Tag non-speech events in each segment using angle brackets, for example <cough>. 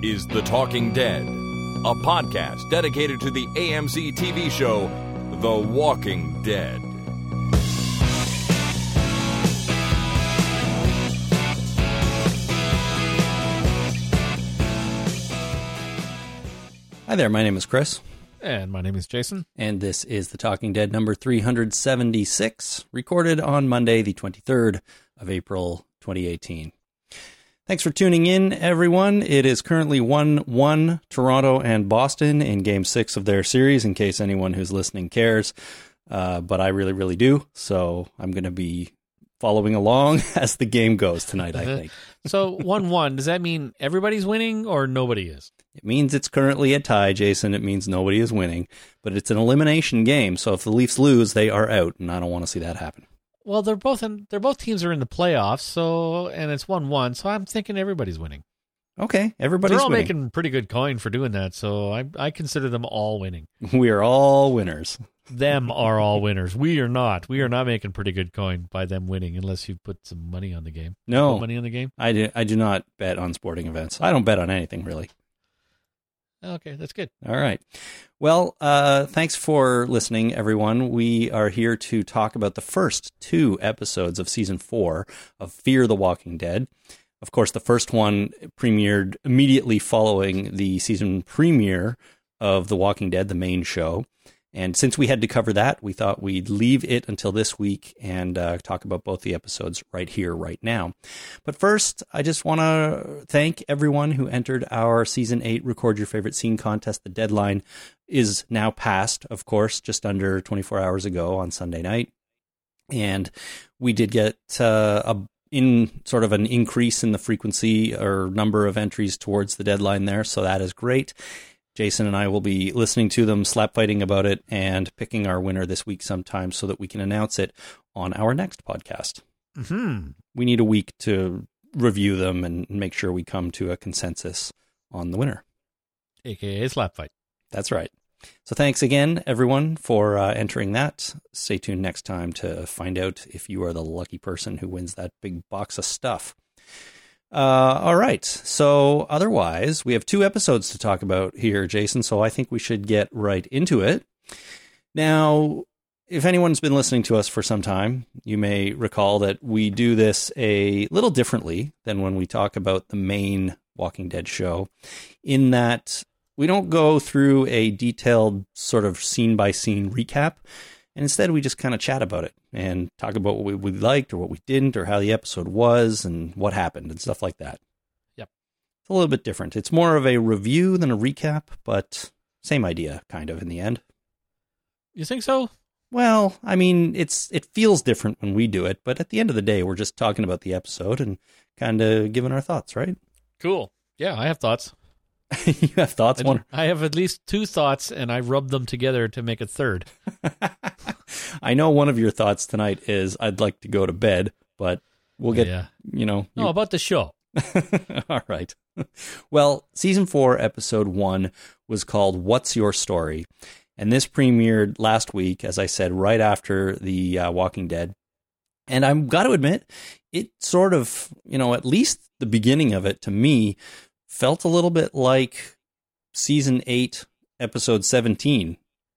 This is The Talking Dead, a podcast dedicated to the AMC TV show The Walking Dead. Hi there, my name is Chris, And my name is Jason. and this is The Talking Dead number 376, recorded on Monday, the 23rd of April, 2018. Thanks for tuning in, everyone. It is currently 1 1 Toronto and Boston in game six of their series, in case anyone who's listening cares. Uh, but I really, really do. So I'm going to be following along <laughs> as the game goes tonight, I think. <laughs> So 1 1, does that mean everybody's winning or nobody is? It means it's currently a tie, Jason. It means nobody is winning, but it's an elimination game. So if the Leafs lose, they are out, and I don't want to see that happen. Well, they're both in, they're both teams are in the playoffs, so and it's 1 1, so I'm thinking everybody's winning. Okay, everybody's they're all winning. making pretty good coin for doing that, so I I consider them all winning. <laughs> We are all winners. Them <laughs> are all winners. We are not. We are not making pretty good coin by them winning unless you put some money on the game. No, money on the game? I do. I do not bet on sporting events. I don't bet on anything really. Okay, that's good. All right. Well, uh, thanks for listening, everyone. We are here to talk about the first two episodes of season four of Fear the Walking Dead. Of course, the first one premiered immediately following the season premiere of The Walking Dead, the main show. And since we had to cover that, we thought we'd leave it until this week and uh, talk about both the episodes right here, right now. But first, I just want to thank everyone who entered our season eight Record Your Favorite Scene contest. The deadline is now passed, of course, just under 24 hours ago on Sunday night. And we did get uh, a in sort of an increase in the frequency or number of entries towards the deadline there. So that is great. Jason and I will be listening to them, slap fighting about it, and picking our winner this week sometime so that we can announce it on our next podcast. Hmm. We need a week to review them and make sure we come to a consensus on the winner. AKA slap fight. That's right. So thanks again, everyone, for uh, entering that. Stay tuned next time to find out if you are the lucky person who wins that big box of stuff. Uh, all right. So otherwise, we have two episodes to talk about here, Jason. So I think we should get right into it. Now, if anyone's been listening to us for some time, you may recall that we do this a little differently than when we talk about the main Walking Dead show, in that we don't go through a detailed sort of scene by scene recap. And instead, we just kind of chat about it and talk about what we, we liked or what we didn't or how the episode was and what happened and stuff like that. Yep. It's a little bit different. It's more of a review than a recap, but same idea, kind of, in the end. You think so? Well, I mean, it's it feels different when we do it, but at the end of the day, we're just talking about the episode and kind of giving our thoughts, right? Cool. Yeah, I have thoughts. <laughs> you have thoughts, I, one? I have at least two thoughts, and I rub them together to make a third. <laughs> I know one of your thoughts tonight is I'd like to go to bed, but we'll get yeah. you know. No, you- about the show. <laughs> All right. Well, season four, episode one was called What's Your Story? And this premiered last week, as I said, right after The uh, Walking Dead. And I've got to admit, it sort of, you know, at least the beginning of it to me felt a little bit like season eight, episode 17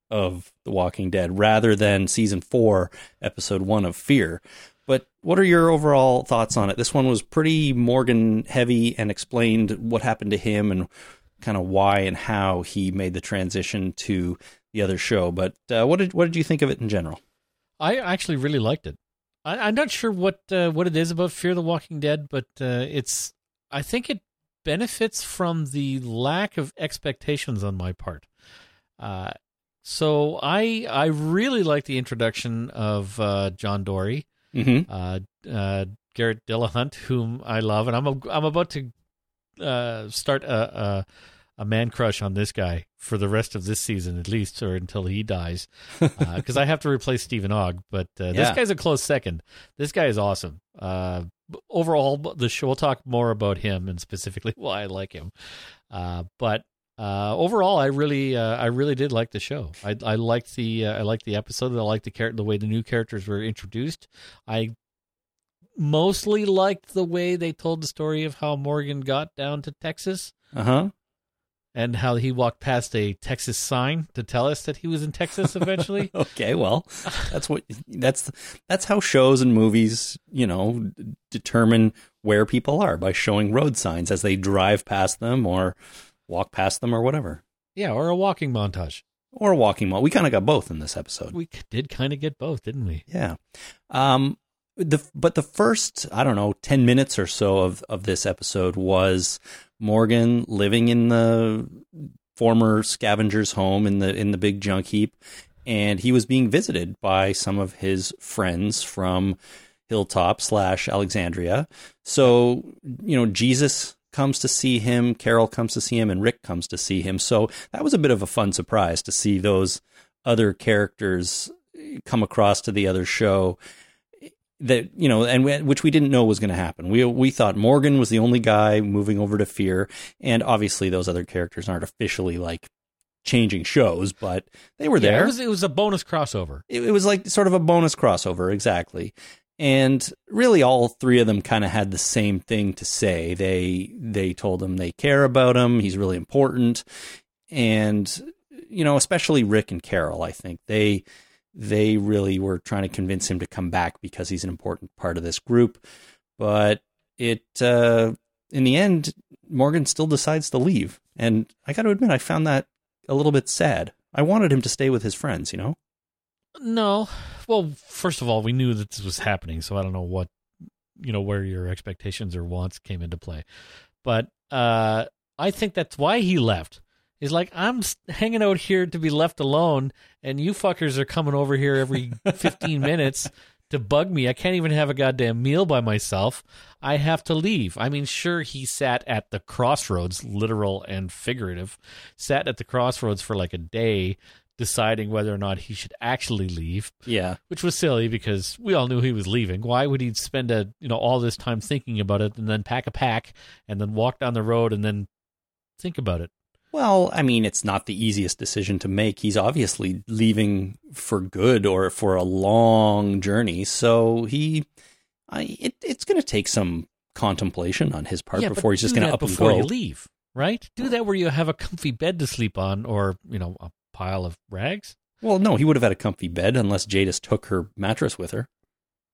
of The Walking Dead rather than season four, episode one of Fear. But what are your overall thoughts on it? This one was pretty Morgan heavy and explained what happened to him and kind of why and how he made the transition to the other show. But uh, what did what did you think of it in general? I actually really liked it. I, I'm not sure what uh, what it is about Fear the Walking Dead, but uh, it's. I think it benefits from the lack of expectations on my part. Uh, so I I really like the introduction of uh, John Dorie, Mm-hmm. uh, uh, Garrett Dillahunt, whom I love, and I'm a, I'm about to uh, start a, a a man crush on this guy for the rest of this season at least, or until he dies, <laughs> because I have to replace Steven Ogg. But uh, this Yeah. guy's a close second. This guy is awesome. Overall, the show. We'll talk more about him and specifically <laughs> why I like him. Uh, but uh, overall, I really, uh, I really did like the show. I, I liked the, uh, I liked the episode. I liked the char- the way the new characters were introduced. I mostly liked the way they told the story of how Morgan got down to Texas. Uh huh. And how he walked past a Texas sign to tell us that he was in Texas eventually. <laughs> Okay, well, that's what that's that's how shows and movies, you know, determine where people are by showing road signs as they drive past them or walk past them or whatever. yeah, or a walking montage. Or a walking mall. We kind of got both in this episode. We did kind of get both, didn't we? Yeah. Um the but the first, I don't know, 10 minutes or so of of this episode was Morgan living in the former scavenger's home in the in the big junk heap and he was being visited by some of his friends from Hilltop slash Alexandria. So, you know, Jesus comes to see him, Carol comes to see him, and Rick comes to see him. So that was a bit of a fun surprise to see those other characters come across to the other show that you know and we, which we didn't know was going to happen. We we thought morgan was the only guy moving over to fear and obviously those other characters aren't officially like changing shows but they were Yeah, there. it was it was a bonus crossover. it, it was like sort of a bonus crossover exactly. And really all three of them kind of had the same thing to say. They they told him they care about him he's really important and you know especially rick and carol i think. They they really were trying to convince him to come back because he's an important part of this group but it uh in the end morgan still decides to leave and i got to admit i found that a little bit sad i wanted him to stay with his friends you know No. Well, first of all, we knew that this was happening, so I don't know what you know where your expectations or wants came into play. But uh I think that's why he left. He's like, I'm hanging out here to be left alone, and you fuckers are coming over here every <laughs> 15 minutes to bug me. I can't even have a goddamn meal by myself. I have to leave. I mean, sure, he sat at the crossroads, literal and figurative, sat at the crossroads for like a day deciding whether or not he should actually leave, yeah which was silly because we all knew he was leaving. Why would he spend a you know all this time thinking about it and then pack a pack and then walk down the road and then think about it? Well, I mean, it's not the easiest decision to make. He's obviously leaving for good or for a long journey. So he, I, it, it's going to take some contemplation on his part yeah, before he's just going to up and go. you leave, right? Do that where you have a comfy bed to sleep on, or you know a pile of rags. Well, no, he would have had a comfy bed unless Jadis took her mattress with her.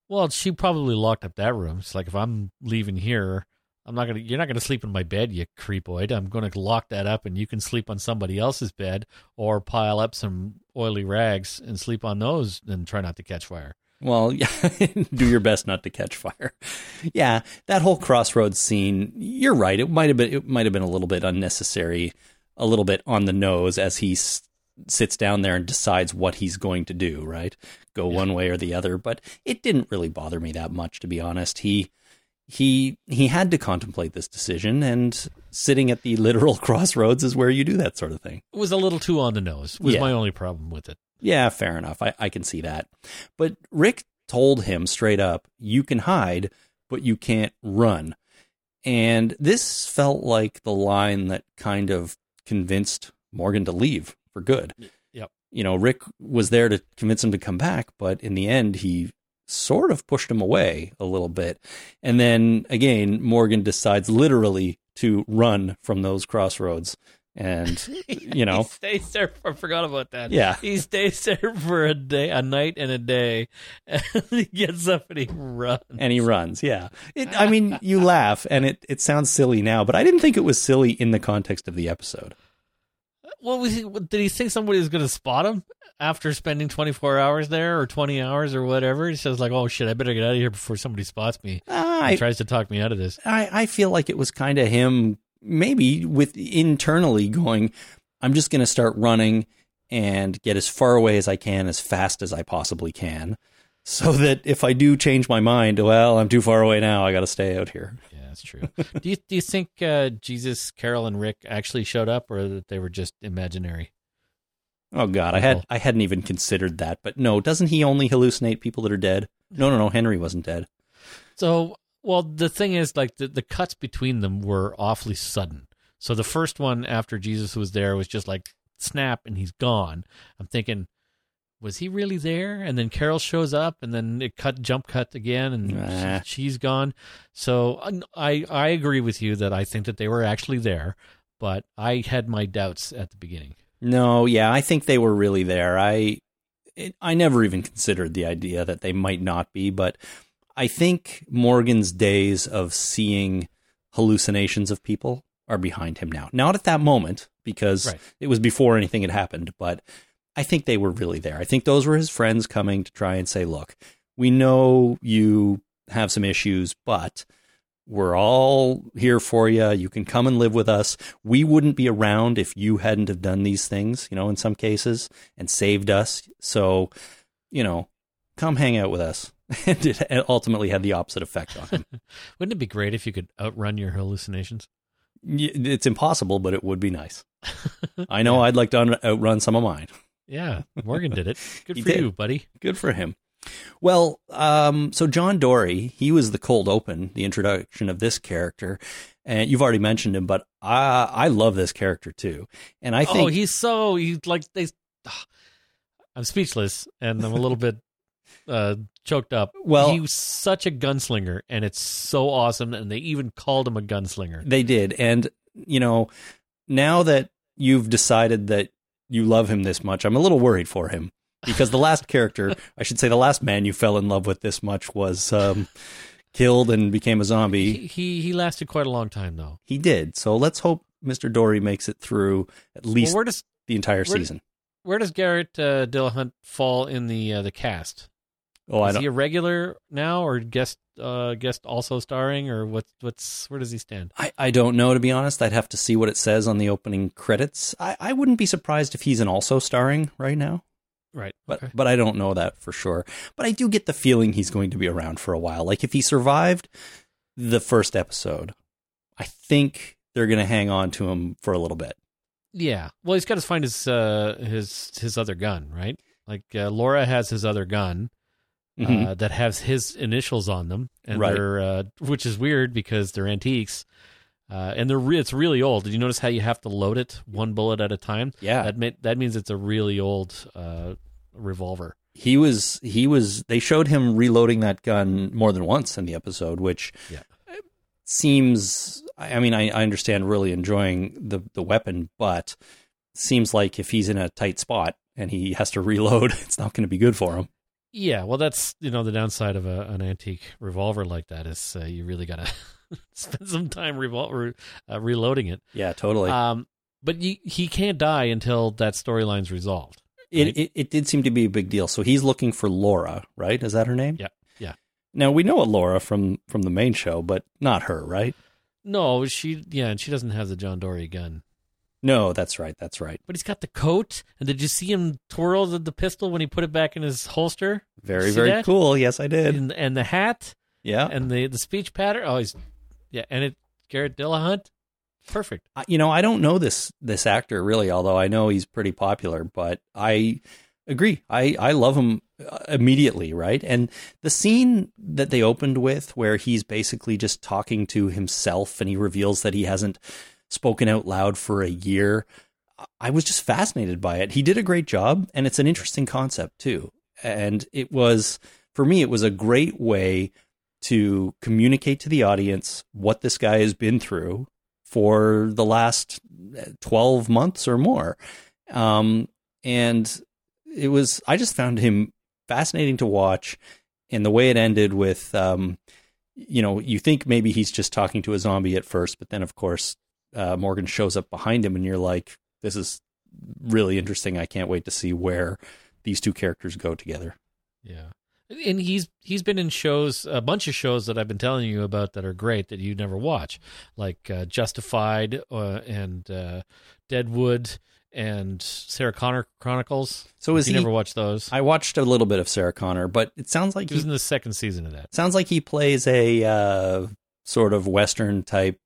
Well, she probably locked up that room. It's like if I'm leaving here, I'm not gonna. You're not gonna sleep in my bed, you creepoid. I'm gonna lock that up, and you can sleep on somebody else's bed, or pile up some oily rags and sleep on those, and try not to catch fire. Well, <laughs> yeah, do your best not to catch fire. Yeah, that whole crossroads scene. You're right. It might have been. It might have been a little bit unnecessary, a little bit on the nose as he s- sits down there and decides what he's going to do. Right, go one way or the other. But it didn't really bother me that much, to be honest. He he he had to contemplate this decision, and sitting at the literal <laughs> crossroads is where you do that sort of thing. It was a little too on the nose. Was Yeah. my only problem with it. Yeah, fair enough. I, I can see that. But Rick told him straight up, you can hide, but you can't run. And this felt like the line that kind of convinced Morgan to leave for good. Yep. You know, Rick was there to convince him to come back, but in the end, he sort of pushed him away a little bit. And then again, Morgan decides literally to run from those crossroads. And, <laughs> you know, he stays there. I forgot about that. Yeah. he stays there for a day, a night, and a day, <laughs> and he gets up and he runs. and he runs. Yeah. It, I mean, you laugh and it, it sounds silly now, but I didn't think it was silly in the context of the episode. What was he? Did he think somebody was going to spot him after spending 24 hours there or 20 hours or whatever? He says like, "Oh shit, I better get out of here before somebody spots me." Uh, He I, tries to talk me out of this. I, I feel like it was kind of him maybe with internally going, I'm just going to start running and get as far away as I can as fast as I possibly can. So that if I do change my mind, well, I'm too far away now. I got to stay out here. Yeah, that's true. <laughs> do you do you think uh, Jesus, Carol, and Rick actually showed up, or that they were just imaginary? Oh God, I had I hadn't even considered that. But no, doesn't he only hallucinate people that are dead? No, no, no. Henry wasn't dead. So, well, the thing is, like the the cuts between them were awfully sudden. So the first one after Jesus was there was just like snap and he's gone. I'm thinking, was he really there? And then Carol shows up, and then it cut jump cut again, and Nah. she, she's gone. So uh, I I agree with you that I think that they were actually there, but I had my doubts at the beginning. No, yeah, I think they were really there. I it, I never even considered the idea that they might not be, but I think Morgan's days of seeing hallucinations of people are behind him now. Not at that moment because Right. it was before anything had happened, but I think they were really there. I think those were his friends coming to try and say, "Look, we know you have some issues, but we're all here for you. You can come and live with us. We wouldn't be around if you hadn't have done these things, you know, in some cases and saved us. So, you know, come hang out with us. <laughs> And it ultimately had the opposite effect on him. <laughs> Wouldn't it be great if you could outrun your hallucinations? It's impossible, but it would be nice. <laughs> I know I'd like to outrun some of mine. Yeah, Morgan did it. <laughs> Good for did. you, buddy. Good for him. Well, um, so John Dorie, he was the cold open, the introduction of this character, and you've already mentioned him, but I I love this character too, and I think oh, he's so he's like they. <sighs> I'm speechless, and I'm a little bit uh, choked up. Well- he was such a gunslinger, and it's so awesome. And they even called him a gunslinger. They did. And, you know, now that you've decided that you love him this much, I'm a little worried for him because the last character, I should say the last man you fell in love with this much was um, killed and became a zombie. He, he he lasted quite a long time though. He did. So let's hope Mr. Dorie makes it through at least Well, does the entire where- season. where does Garrett uh, Dillahunt fall in the uh, the cast? Oh, I Is don't. he a regular now, or guest uh, guest also starring, or what's what's where does he stand? I, I don't know, to be honest. I'd have to see what it says on the opening credits. I, I wouldn't be surprised if he's an also starring right now. Right, but okay. but I don't know that for sure. But I do get the feeling he's going to be around for a while. Like if he survived the first episode, I think they're going to hang on to him for a little bit. Yeah. Well, he's got to find his uh, his his other gun, right? Like uh, Laura has his other gun Mhm. uh, that has his initials on them, and Right. they're uh, which is weird because they're antiques, uh, and they're re- it's really old. Did you notice how you have to load it one bullet at a time? yeah, That meant that means it's a really old uh, revolver. he was he was. They showed him reloading that gun more than once in the episode, which Yeah. seems. I I mean, I, I understand really enjoying the the weapon, but seems like if he's in a tight spot and he has to reload, <laughs> it's not going to be good for him. Yeah, well, that's you know the downside of a, an antique revolver like that is uh, you really got to <laughs> spend some time revol- uh, reloading it. Yeah, totally. Um, but you, he can't die until that storyline's resolved. It, it it did seem to be a big deal. So he's looking for Laura, right? Is that her name? Yeah, yeah. Now we know a Laura from from the main show, but not her, right? No, she yeah, and she doesn't have the John Dorie gun. No, that's right. That's right. But he's got the coat. And did you see him twirl the, the pistol when he put it back in his holster? Very very that? cool. Yes, I did. And, and the hat Yeah. and the the speech pattern. Oh, he's yeah, and it Garrett Dillahunt, perfect. I- you know, I don't know this this actor really, although I know he's pretty popular. But I agree. I I love him uh, immediately, right? And the scene that they opened with, where he's basically just talking to himself, and he reveals that he hasn't spoken out loud for a year. I was just fascinated by it. He did a great job, and it's an interesting concept too. And it was for me, it was a great way to communicate to the audience what this guy has been through for the last 12 months or more. Um, and it was, I just found him fascinating to watch. And the way it ended with, um, you know, you think maybe he's just talking to a zombie at first, but then of course, uh, Morgan shows up behind him and you're like, this is really interesting. I can't wait to see where these two characters go together. Yeah. And he's he's been in shows a bunch of shows that I've been telling you about that are great that you never watch, like uh, Justified uh, and uh, Deadwood and Sarah Connor Chronicles. So is you he- never watched those? I watched a little bit of Sarah Connor, but it sounds like he was he in the second season of that. sounds like he plays a uh, sort of western type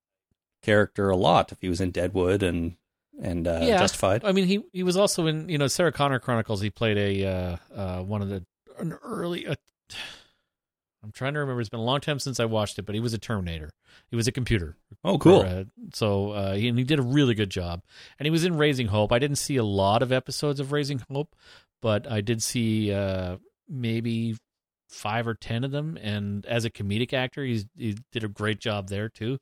character a lot. If he was in Deadwood and and uh, Yeah. Justified, I mean, he he was also in you know Sarah Connor Chronicles. He played a uh, uh, one of the an early. Uh, <sighs> I'm trying to remember. It's been a long time since I watched it, but he was a Terminator. He was a computer. oh cool. Or, uh, so uh, he, and he did a really good job. And he was in Raising Hope. I didn't see a lot of episodes of Raising Hope, but I did see uh, maybe five or ten of them. And as a comedic actor, he's he did a great job there too.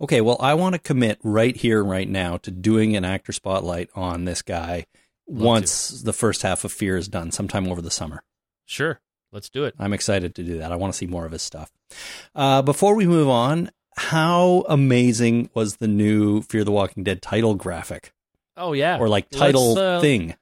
Okay, well, I want to commit right here, right now, to doing an actor spotlight on this guy Love once the first half of Fear is done, sometime over the summer. Sure, let's do it. I'm excited to do that. I want to see more of his stuff. Uh, before we move on, how amazing was the new Fear the Walking Dead title graphic Oh yeah, or like title uh, thing?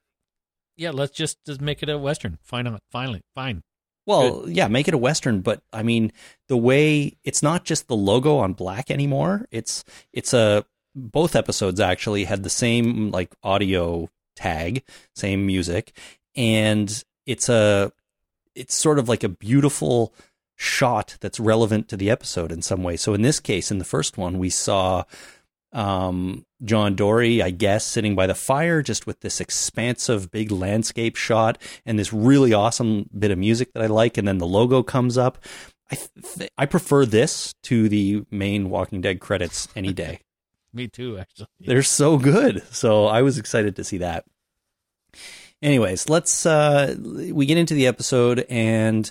Yeah, let's just just make it a western. Fine, finally, fine. Well, yeah, make it a western, but I mean, the way it's not just the logo on black anymore. It's it's a both episodes actually had the same like audio tag, same music, and it's a it's sort of like a beautiful shot that's relevant to the episode in some way. So in this case, in the first one, we saw um, John Dorie, I guess, sitting by the fire, just with this expansive big landscape shot and this really awesome bit of music that I like. And then the logo comes up. I th- I prefer this to the main Walking Dead credits any day. <laughs> Me too, actually. They're so good. So I was excited to see that. Anyways, let's uh we get into the episode and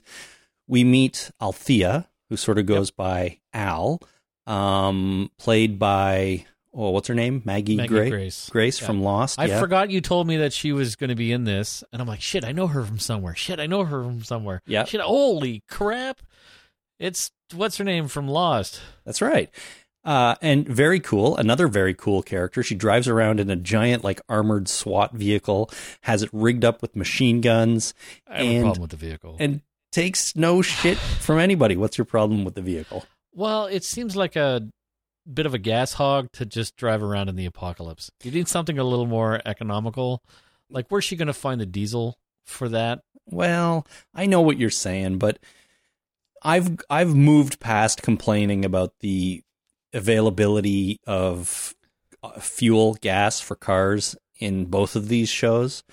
we meet Althea, who sort of goes by Al, um, played by oh, what's her name? Maggie, Maggie Gray. Grace. Grace Yeah. from Lost. I yeah. forgot you told me that she was going to be in this, and I'm like, shit, I know her from somewhere. Shit, I know her from somewhere. Yeah. Shit, holy crap! It's what's her name from Lost. That's right. Uh, and very cool. Another very cool character. She drives around in a giant, like armored SWAT vehicle, has it rigged up with machine guns, I have And- a problem with the vehicle. and takes no shit from anybody. What's your problem with the vehicle? well, it seems like a bit of a gas hog to just drive around in the apocalypse. You need something a little more economical. Like, where's she going to find the diesel for that? Well, I know what you're saying, but I've I've moved past complaining about the availability of uh, fuel gas for cars in both of these shows.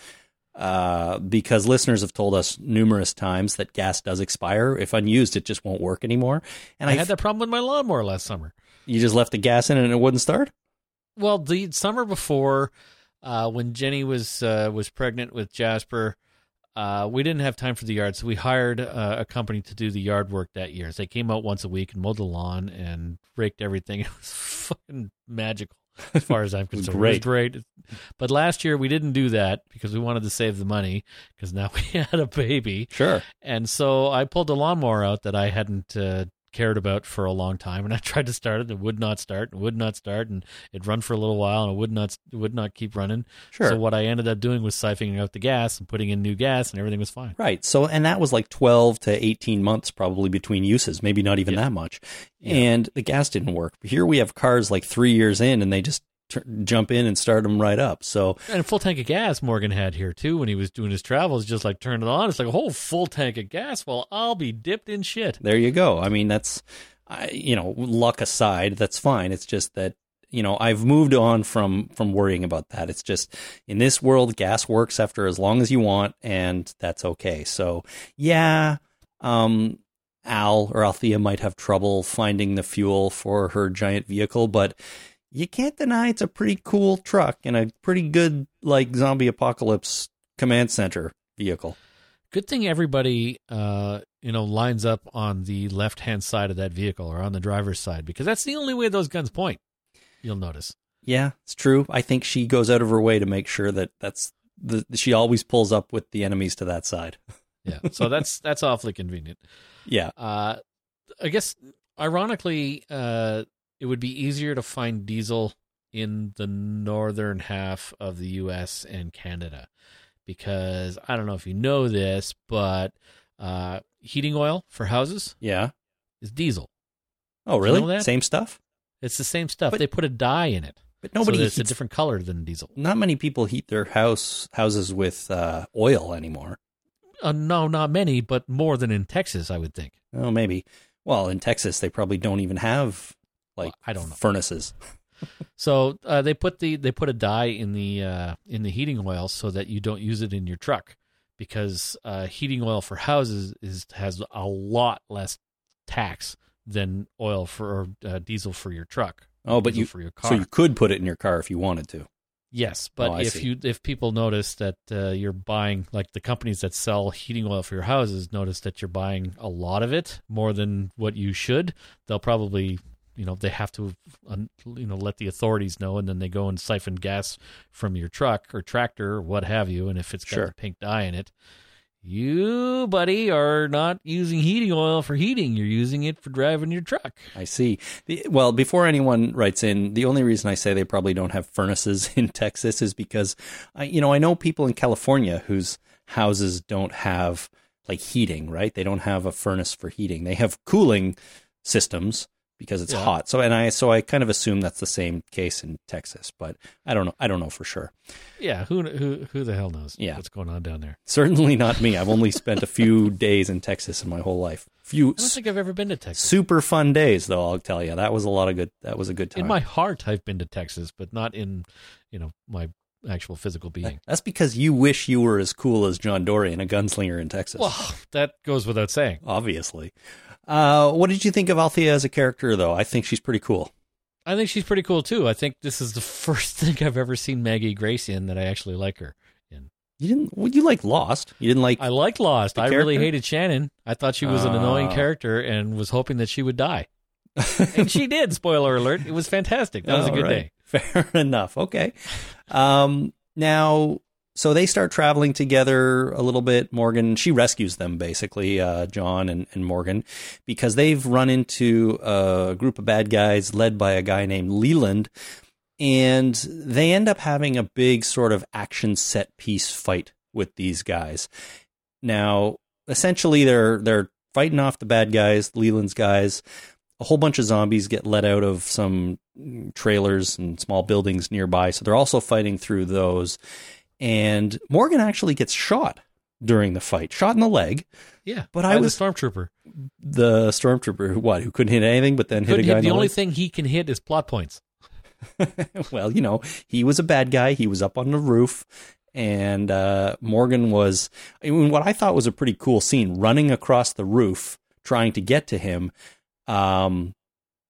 Uh, because listeners have told us numerous times that gas does expire. If unused, it just won't work anymore. And I I, had that problem with my lawnmower last summer. You just left the gas in and it wouldn't start. Well, the summer before, uh, when Jenny was uh, was pregnant with Jasper, uh, we didn't have time for the yard, so we hired uh, a company to do the yard work that year. So they came out once a week and mowed the lawn and raked everything. <laughs> It was fucking magical, as far as I'm <laughs> was concerned. It was great. But last year we didn't do that because we wanted to save the money because now <laughs> we had a baby. Sure. And so I pulled the lawnmower out that I hadn't uh, cared about for a long time, and I <laughs> tried to start it. It would not start. It would not start, and it'd run for a little while, and it would not it would not keep running. Sure. So what I ended up doing was siphoning out the gas and putting in new gas, and everything was fine. Right. So, and that was like 12 to 18 months probably between uses, maybe not even Yeah. that much. Yeah. And the gas didn't work. Here we have cars like three years in and they just tur jump in and start them right up. So, And a full tank of gas Morgan had here too when he was doing his travels. Just like turned it on, it's like a whole full tank of gas. Well, I'll be dipped in shit. there you go. I mean, that's, I, you know, luck aside, that's fine. It's just that, you know, I've moved on from from worrying about that. It's just in this world, gas works after as long as you want, and that's okay. So, yeah, um, Al or Althea might have trouble finding the fuel for her giant vehicle, but you can't deny it's a pretty cool truck and a pretty good like zombie apocalypse command center vehicle. Good thing everybody, uh, you know, lines up on the left hand side of that vehicle or on the driver's side because that's the only way those guns point. You'll notice. Yeah, it's true. I think she goes out of her way to make sure that that's the she always pulls up with the enemies to that side. <laughs> Yeah. So that's that's awfully convenient. Yeah. Uh, I guess ironically, uh, it would be easier to find diesel in the northern half of the U.S. and Canada because I don't know if you know this, but uh, heating oil for houses Yeah. is diesel. Oh, really? know that? Same stuff? It's the same stuff. But- they put a dye in it, But nobody so that it's a heats, different color than diesel. not many people heat their house houses with uh, oil anymore. Uh, no, not many, but more than in Texas, I would think. Oh, maybe. Well, in Texas, they probably don't even have like Well, I don't know. furnaces. <laughs> So uh, they put the they put a dye in the uh, in the heating oil so that you don't use it in your truck because uh, heating oil for houses is has a lot less tax than oil for or, uh, diesel for your truck. Oh, but you for your car. so you could put it in your car if you wanted to. yes, but Oh, if see. you if people notice that uh, you're buying like the companies that sell heating oil for your houses notice that you're buying a lot of it more than what you should, they'll probably you know they have to you know let the authorities know and then they go and siphon gas from your truck or tractor or what have you and if it's got Sure. the pink dye in it you buddy are not using heating oil for heating you're using it for driving your truck I see. The, well, before anyone writes in, the only reason I say they probably don't have furnaces <laughs> in Texas is because, I, you know, I know people in California whose houses don't have like heating, right? They don't have a furnace for heating. They have cooling systems because it's Yeah. hot. So, and I, so I kind of assume that's the same case in Texas, but I don't know. I don't know for sure. yeah who who who the hell knows Yeah. what's going on down there Certainly not me. I've only spent a few <laughs> days in Texas in my whole life. Few i don't think i've ever been to texas super fun days, though. I'll tell you that was a lot of good. That was a good time. in my heart i've been to texas but not in you know my actual physical being That's because you wish you were as cool as John Dorian, a gunslinger in Texas. well that goes without saying obviously. Uh, what did you think of Althea as a character, though? I think she's pretty cool. I think she's pretty cool too. I think this is the <laughs> first thing I've ever seen Maggie Grace in that I actually like her in. You didn't? Well, you like Lost? You didn't like? I liked Lost. I really hated Shannon. I thought she was an annoying Ah. character and was hoping that she would die. <laughs> and she did. Spoiler alert! It was fantastic. That was a good right. day. <laughs> Fair enough. Okay. Um, now, so they start traveling together a little bit. Morgan, she rescues them basically, uh, John and, and Morgan, because they've run into a group of bad guys led by a guy named Leland. And they end up having a big sort of action set piece fight with these guys. Now, essentially, they're they're fighting off the bad guys, Leland's guys. A whole bunch of zombies get let out of some trailers and small buildings nearby, so they're also fighting through those. And Morgan actually gets shot during the fight, shot in the leg. Yeah, But by I the was- stormtrooper. The stormtrooper, who what, who couldn't hit anything, but then hit Couldn't a guy hit, the the only leg? thing he can hit is plot points. <laughs> well, you know, he was a bad guy. He was up on the roof, and uh, Morgan was. I mean, what I thought was a pretty cool scene, running across the roof, trying to get to him. Um,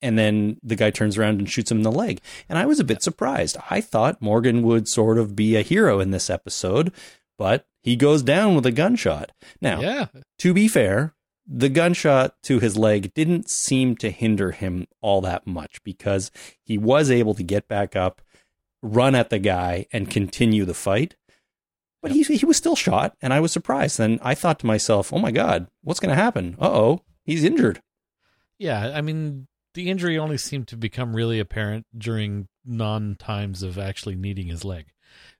and then the guy turns around and shoots him in the leg. And I was a bit surprised. I thought Morgan would sort of be a hero in this episode, but he goes down with a gunshot. Now, Yeah, to be fair, the gunshot to his leg didn't seem to hinder him all that much because he was able to get back up, run at the guy, and continue the fight. But he, he was still shot, and I was surprised. And I thought to myself, oh my God, what's going to happen? Uh oh, he's injured. yeah. I mean, the injury only seemed to become really apparent during non times of actually needing his leg.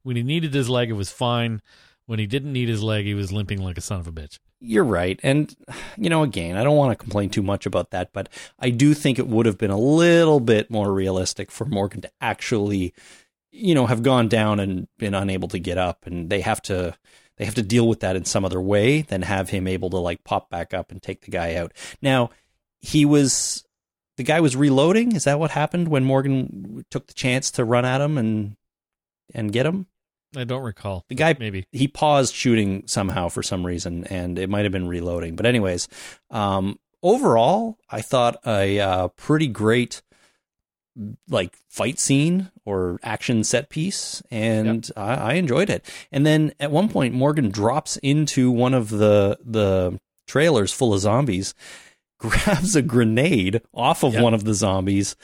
When he needed his leg, it was fine. When he didn't need his leg, he was limping like a son of a bitch. You're right. And, you know, again, I don't want to complain too much about that, but I do think it would have been a little bit more realistic for Morgan to actually, you know, have gone down and been unable to get up. And they have to. They have to deal with that in some other way than have him able to like pop back up and take the guy out. Now, he was the guy was reloading. Is that what happened when Morgan took the chance to run at him and and get him? I don't recall. The guy Maybe. he paused shooting somehow for some reason, and it might have been reloading. But anyways, um, overall, I thought a uh, pretty great like fight scene or action set piece, and I, I enjoyed it. And then at one point, Morgan drops into one of the the trailers full of zombies, grabs a grenade off of Yeah. one of the zombies,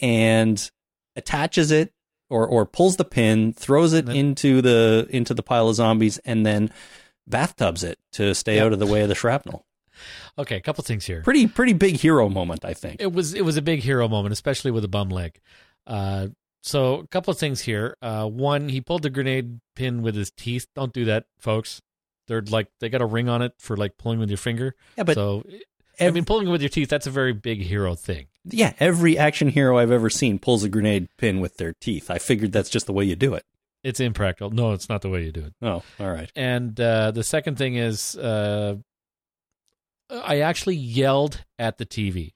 and attaches it or or pulls the pin, throws it Then- into the into the pile of zombies, and then bathtubs it to stay Yeah. out of the way of the shrapnel. Okay, a couple things here. Pretty pretty big hero moment, I think. It was it was a big hero moment, especially with a bum leg. Uh, so a couple of things here. Uh, one, he pulled the grenade pin with his teeth. Don't do that, folks. They're like they got a ring on it for like pulling with your finger. Yeah, but so I mean, pulling with your teeth that's a very big hero thing. yeah, every action hero I've ever seen pulls a grenade pin with their teeth. I figured that's just the way you do it. It's impractical. No, it's not the way you do it. Oh, all right. And uh, the second thing is, uh, I actually yelled at the TV.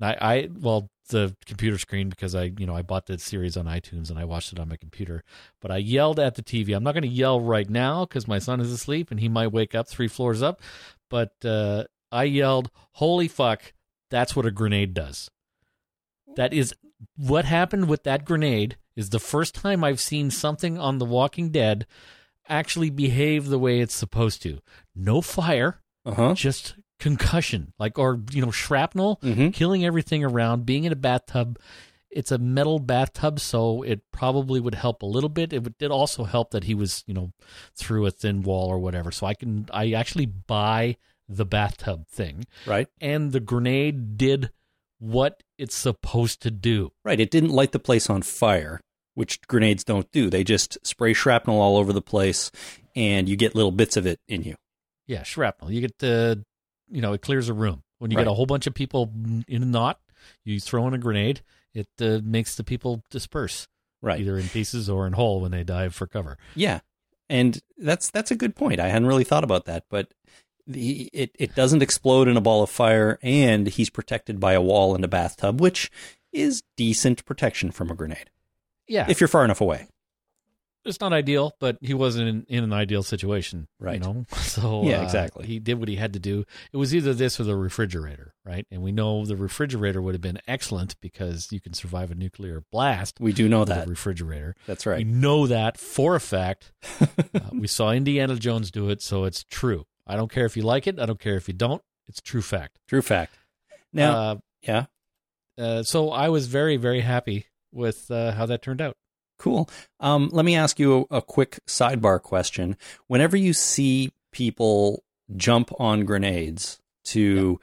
I, I well, the computer screen because I, you know, I bought the series on iTunes and I watched it on my computer. But I yelled at the TV. I'm not going to yell right now because my son is asleep and he might wake up three floors up. But uh, I yelled, "Holy fuck! That's what a grenade does." That is what happened with that grenade. Is the first time I've seen something on The Walking Dead actually behave the way it's supposed to. No fire, Uh huh. just concussion, like or you know shrapnel, Mhm. killing everything around, being in a bathtub. It's a metal bathtub, so it probably would help a little bit. It would- did also help that he was, you know, through a thin wall or whatever. So I can, I actually buy the bathtub thing, Right. and the grenade did what it's supposed to do. Right. It didn't light the place on fire, which grenades don't do. They just spray shrapnel all over the place, and you get little bits of it in you. Yeah, shrapnel. You get the, you know, it clears a room. When you Right. get a whole bunch of people in a knot, you throw in a grenade. It uh, makes the people disperse, Right. either in pieces or in whole when they dive for cover. Yeah, and that's that's a good point. I hadn't really thought about that, but the, it it doesn't explode in a ball of fire, and he's protected by a wall and a bathtub, which is decent protection from a grenade Yeah, if you're far enough away. it's not ideal, but he wasn't in, in an ideal situation, Right. You know, <laughs> so Yeah, uh, exactly. He did what he had to do. It was either this or the refrigerator, right? And we know the refrigerator would have been excellent because you can survive a nuclear blast We do know with that. a refrigerator. That's right. We know that for a fact. <laughs> uh, we saw Indiana Jones do it, so it's true. I don't care if you like it. I don't care if you don't. It's true fact. True fact. Now, uh, yeah, uh, so I was very, very happy with uh, how that turned out. cool. Um, let me ask you a, a quick sidebar question. Whenever you see people jump on grenades to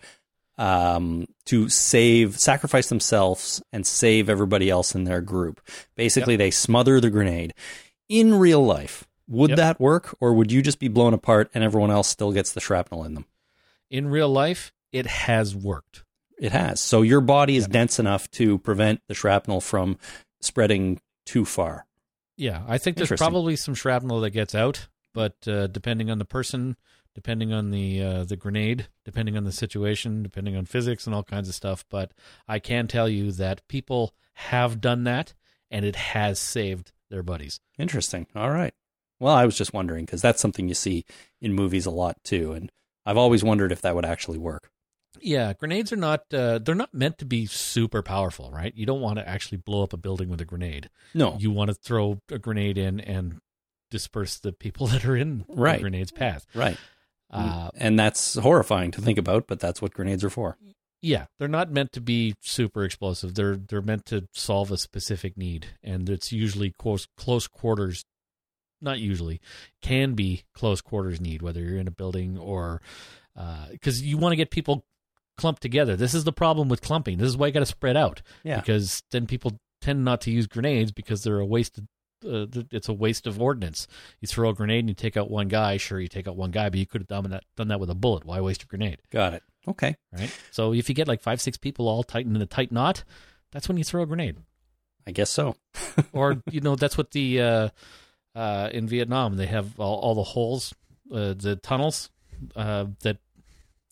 um, to save, sacrifice themselves and save everybody else in their group. Basically, they smother the grenade. In real life, would Yep. that work, or would you just be blown apart and everyone else still gets the shrapnel in them? In real life, it has worked. It has. So your body is dense enough to prevent the shrapnel from spreading too far. Yeah, I think there's probably some shrapnel that gets out, but uh, depending on the person, depending on the uh, the grenade, depending on the situation, depending on physics and all kinds of stuff. But I can tell you that people have done that, and it has saved their buddies. Interesting. All right. Well, I was just wondering because that's something you see in movies a lot too, and I've always wondered if that would actually work. Yeah, grenades are not uh, they're not meant to be super powerful, right? You don't want to actually blow up a building with a grenade. No. You want to throw a grenade in and disperse the people <laughs> that are in Right. the grenade's path. right. Uh, and that's horrifying to think about, but that's what grenades are for. yeah, they're not meant to be super explosive. They're they're meant to solve a specific need, and it's usually close close quarters. Not usually, can be close quarters need, whether you're in a building or because you want to get people clumped together. This is the problem with clumping. This is why you got to spread out. Yeah. because then people tend not to use grenades because they're a waste. Of, uh, it's a waste of ordnance. You throw a grenade and you take out one guy. Sure, you take out one guy, but you could have done that done that with a bullet. Why waste a grenade? Got it. Okay. Right. So if you get like five, six people all tightened in a tight knot, that's when you throw a grenade. I guess so. <laughs> Or you know that's what the uh, uh, in Vietnam they have all, all the holes, uh, the tunnels uh, that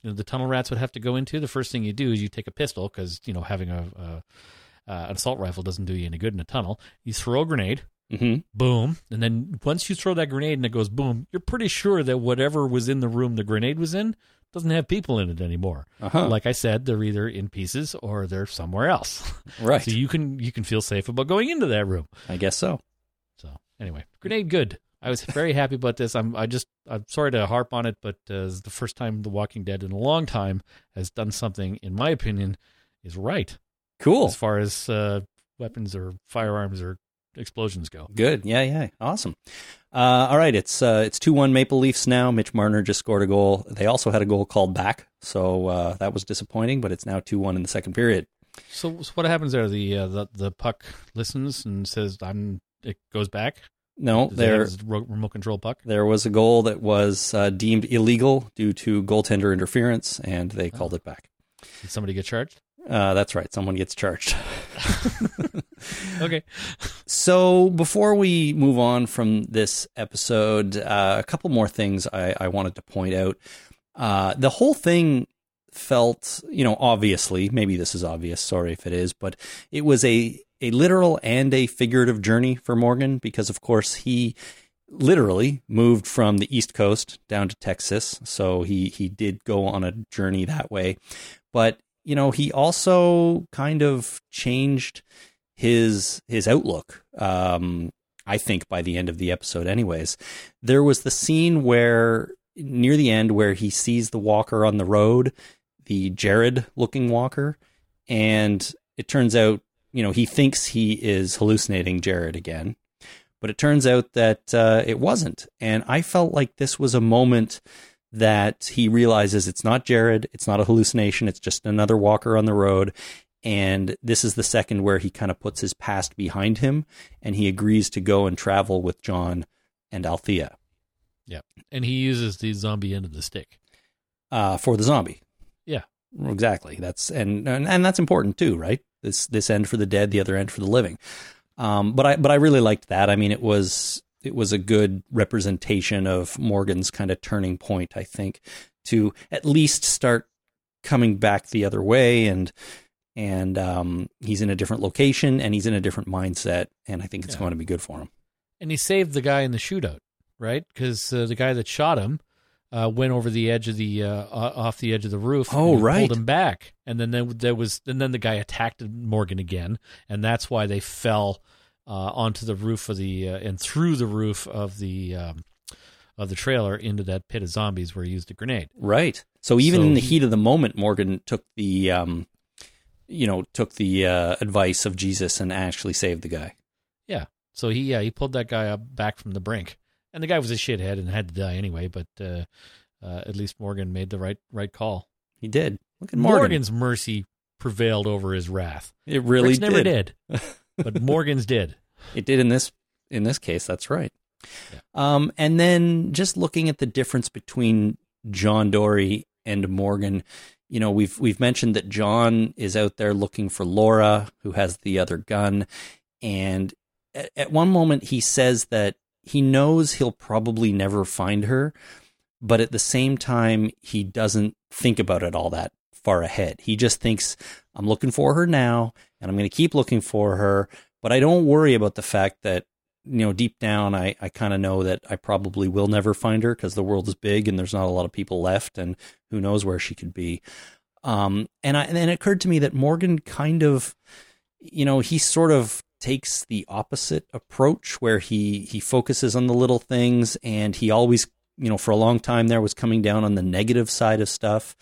you know, the tunnel rats would have to go into. The first thing you do is you take a pistol because you know having a, a uh, an assault rifle doesn't do you any good in a tunnel. You throw a grenade, hmm boom, and then once you throw that grenade and it goes boom, you're pretty sure that whatever was in the room the grenade was in doesn't have people in it anymore. Uh-huh. Like I said, they're either in pieces or they're somewhere else. <laughs> Right. so you can you can feel safe about going into that room. I guess so. Anyway, grenade good. I was very happy about this. I'm I just I'm sorry to harp on it, but uh, it's the first time The Walking Dead in a long time has done something, in my opinion, is right Cool. as far as uh, weapons or firearms or explosions go. Good. Yeah, yeah. Awesome. Uh, all right. It's uh, it's two one Maple Leafs now. Mitch Marner just scored a goal. They also had a goal called back, so uh, that was disappointing. But it's now two one in the second period. So, so what happens there? The uh, the the puck listens and says, "I'm." It goes back. No, Does there remote control puck. there was a goal that was uh, deemed illegal due to goaltender interference, and they called it back. Did somebody get charged? Uh, that's right. Someone gets charged. <laughs> <laughs> Okay. So before we move on from this episode, uh, a couple more things I, I wanted to point out. Uh, the whole thing felt, you know, obviously, maybe this is obvious. Sorry if it is, but it was a a literal and a figurative journey for Morgan because, of course, he literally moved from the East Coast down to Texas. So he he did go on a journey that way, but you know, he also kind of changed his his outlook. Um, I think by the end of the episode, anyways, there was the scene where near the end where he sees the walker on the road, the Jared looking walker, and it turns out, you know, he thinks he is hallucinating Jared again, but it turns out that uh, it wasn't. And I felt like this was a moment that he realizes it's not Jared, it's not a hallucination, it's just another walker on the road. And this is the second where he kind of puts his past behind him and he agrees to go and travel with John and Althea. Yeah. And he uses the zombie end of the stick. Uh, for the zombie. Yeah. Exactly. That's and, and and that's important too, right? This this end for the dead, the other end for the living. Um, but I but I really liked that. I mean, it was it was a good representation of Morgan's kind of turning point. I think to at least start coming back the other way and and um, he's in a different location and he's in a different mindset and I think it's Yeah. going to be good for him. And he saved the guy in the shootout, right? Because uh, the guy that shot him uh, went over the edge of the uh, off the edge of the roof. Oh, and right. Pulled him back, and then there, there was, and then the guy attacked Morgan again, and that's why they fell uh, onto the roof of the uh, and through the roof of the um, of the trailer into that pit of zombies where he used a grenade. Right. So even So in the heat of the moment, Morgan took the, um, you know, took the uh, advice of Jesus and actually saved the guy. Yeah. So he yeah he pulled that guy up back from the brink, and the guy was a shithead and had to die anyway. But uh, uh, at least Morgan made the right right call. He did. Look at Morgan. Morgan's mercy prevailed over his wrath. It really Rick's never did. did, but Morgan's <laughs> did. It did in this in this case. That's right. Yeah. Um, and then just looking at the difference between John Dorie and Morgan, you know, we've we've mentioned that John is out there looking for Laura, who has the other gun, and at, at one moment he says that he knows he'll probably never find her, but at the same time he doesn't think about it all that far ahead. He just thinks, I'm looking for her now, and I'm going to keep looking for her, but I don't worry about the fact that you know deep down I, I kind of know that I probably will never find her because the world is big and there's not a lot of people left and who knows where she could be. Um, and I and it occurred to me that Morgan kind of, you know, he sort of takes the opposite approach where he he focuses on the little things and he always you know for a long time there was coming down on the negative side of stuff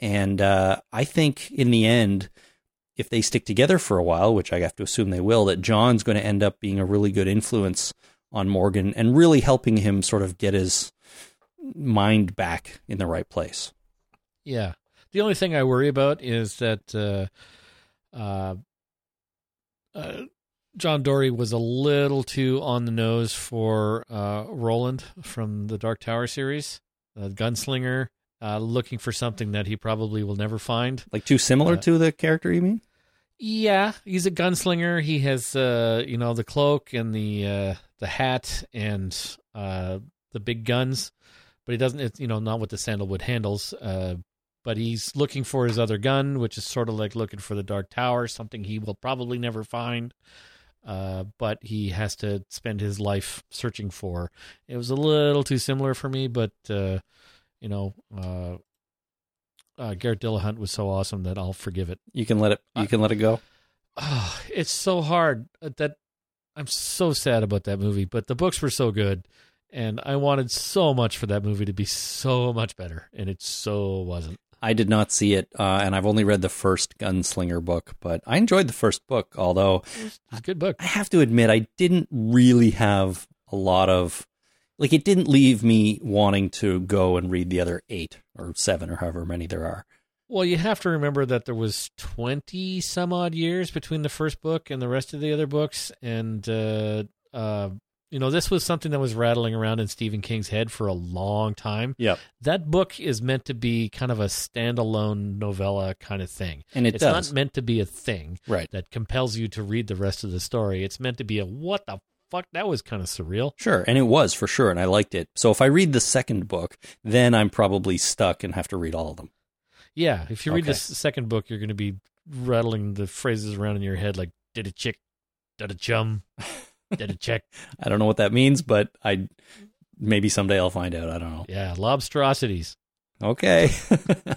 and uh, I think in the end if they stick together for a while which I have to assume they will that John's going to end up being a really good influence on Morgan and really helping him sort of get his mind back in the right place. Yeah. The only thing I worry about is that uh, uh, uh, John Dorie was a little too on the nose for uh, Roland from the Dark Tower series, a gunslinger, uh, looking for something that he probably will never find. Like too similar Uh, to the character you mean? Yeah, he's a gunslinger. He has, uh, you know, the cloak and the uh, the hat and uh, the big guns, but he doesn't. It's, you know, not with the sandalwood handles. Uh, but he's looking for his other gun, which is sort of like looking for the Dark Tower, something he will probably never find. Uh, but he has to spend his life searching for. It was a little too similar for me, but uh, you know, uh, uh, Garrett Dillahunt was so awesome that I'll forgive it. You can let it you can let it go. Oh, it's so hard uh, that I'm so sad about that movie, but the books were so good and I wanted so much for that movie to be so much better and it so wasn't. I did not see it, uh, and I've only read the first Gunslinger book, but I enjoyed the first book. Although It was, it was a good book. I have to admit, I didn't really have a lot of like. It didn't leave me wanting to go and read the other eight or seven or however many there are. Well, you have to remember that there was 20 some odd years between the first book and the rest of the other books and uh uh you know, this was something that was rattling around in Stephen King's head for a long time. Yeah. That book is meant to be kind of a standalone novella kind of thing. and it it's does not meant to be a thing right. that compels you to read the rest of the story. It's meant to be a what the fuck? That was kind of surreal. Sure, and it was for sure, and I liked it. So if I read the second book, then I'm probably stuck and have to read all of them. Yeah, if you read Okay. the second book, you're going to be rattling the phrases around in your head like "did a chick, did a chum, <laughs> did a check." <laughs> I don't know what that means, but I maybe someday I'll find out. I don't know. Yeah, lobstrosities. Okay.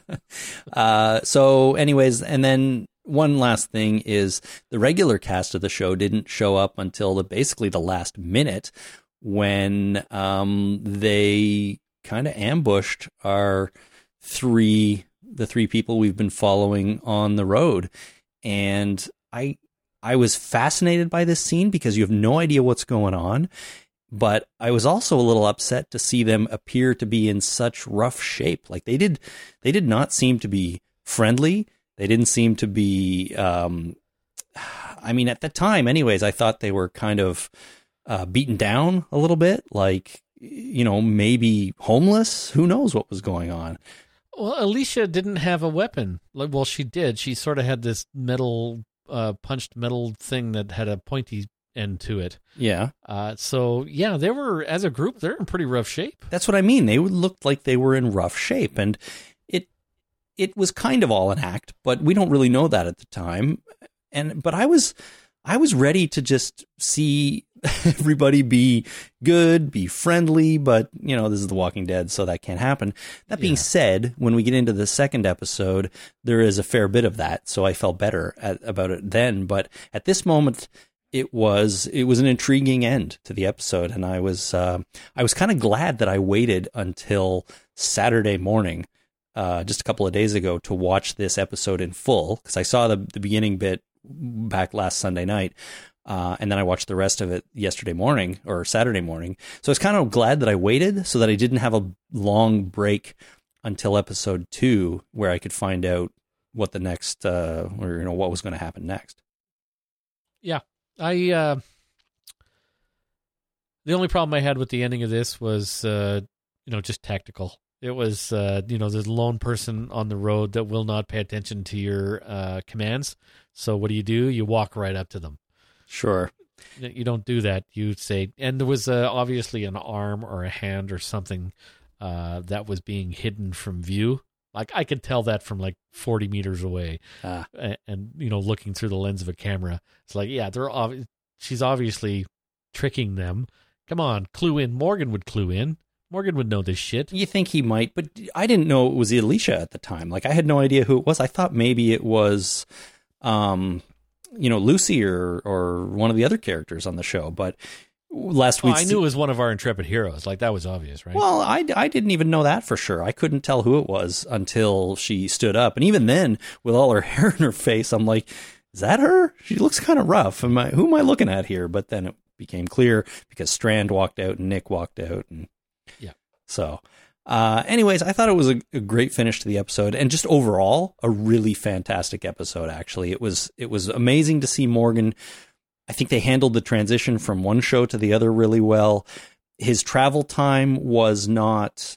<laughs> uh, so, anyways, and then one last thing is the regular cast of the show didn't show up until the basically the last minute when um, they kind of ambushed our three the three people we've been following on the road and i i was fascinated by this scene because you have no idea what's going on but i was also a little upset to see them appear to be in such rough shape. Like they did they did not seem to be friendly. They didn't seem to be um i mean at the time anyways i thought they were kind of uh, beaten down a little bit. Like you know maybe homeless. Who knows what was going on? Well, Alicia didn't have a weapon. Well, she did. She sort of had this metal, uh, punched metal thing that had a pointy end to it. yeah Uh, so yeah, they were as a group, they're in pretty rough shape. That's what I mean. They looked like they were in rough shape, and it it was kind of all an act, but we don't really know that at the time. And but I was I was ready to just see <laughs> everybody be good, be friendly, but you know this is The Walking Dead, so that can't happen. That being Yeah. said, when we get into the second episode, there is a fair bit of that, so I felt better at, about it then. But at this moment, it was it was an intriguing end to the episode, and I was uh, I was kind of glad that I waited until Saturday morning, uh, just a couple of days ago, to watch this episode in full because I saw the the beginning bit back last Sunday night. Uh, and then I watched the rest of it yesterday morning or Saturday morning. So I was kind of glad that I waited so that I didn't have a long break until episode two, where I could find out what the next, uh, or you know, what was going to happen next. Yeah, I uh, the only problem I had with the ending of this was uh, you know just tactical. It was uh, you know there's a lone person on the road that will not pay attention to your uh, commands. So what do you do? You walk right up to them. Sure. You don't do that. You say, and there was uh, obviously an arm or a hand or something uh, that was being hidden from view. Like I could tell that from like 40 meters away, Ah. and, and you know, looking through the lens of a camera. It's like, yeah, they're ob- she's obviously tricking them. Come on, clue in. Morgan would clue in. Morgan would know this shit. You think he might, but I didn't know it was Alicia at the time. Like I had no idea who it was. I thought maybe it was, um, you know, Lucy or or one of the other characters on the show. But last Well, week, I knew it was one of our intrepid heroes. Like that was obvious, right? Well, I, I didn't even know that for sure. I couldn't tell who it was until she stood up. And even then, with all her <laughs> hair in her face, I'm like, is that her? She looks kind of rough. Am I, who am I looking at here? But then it became clear because Strand walked out and Nick walked out. And Yeah. So, uh, anyways, I thought it was a, a great finish to the episode and just overall a really fantastic episode. Actually, it was, it was amazing to see Morgan. I think they handled the transition from one show to the other really well. His travel time was not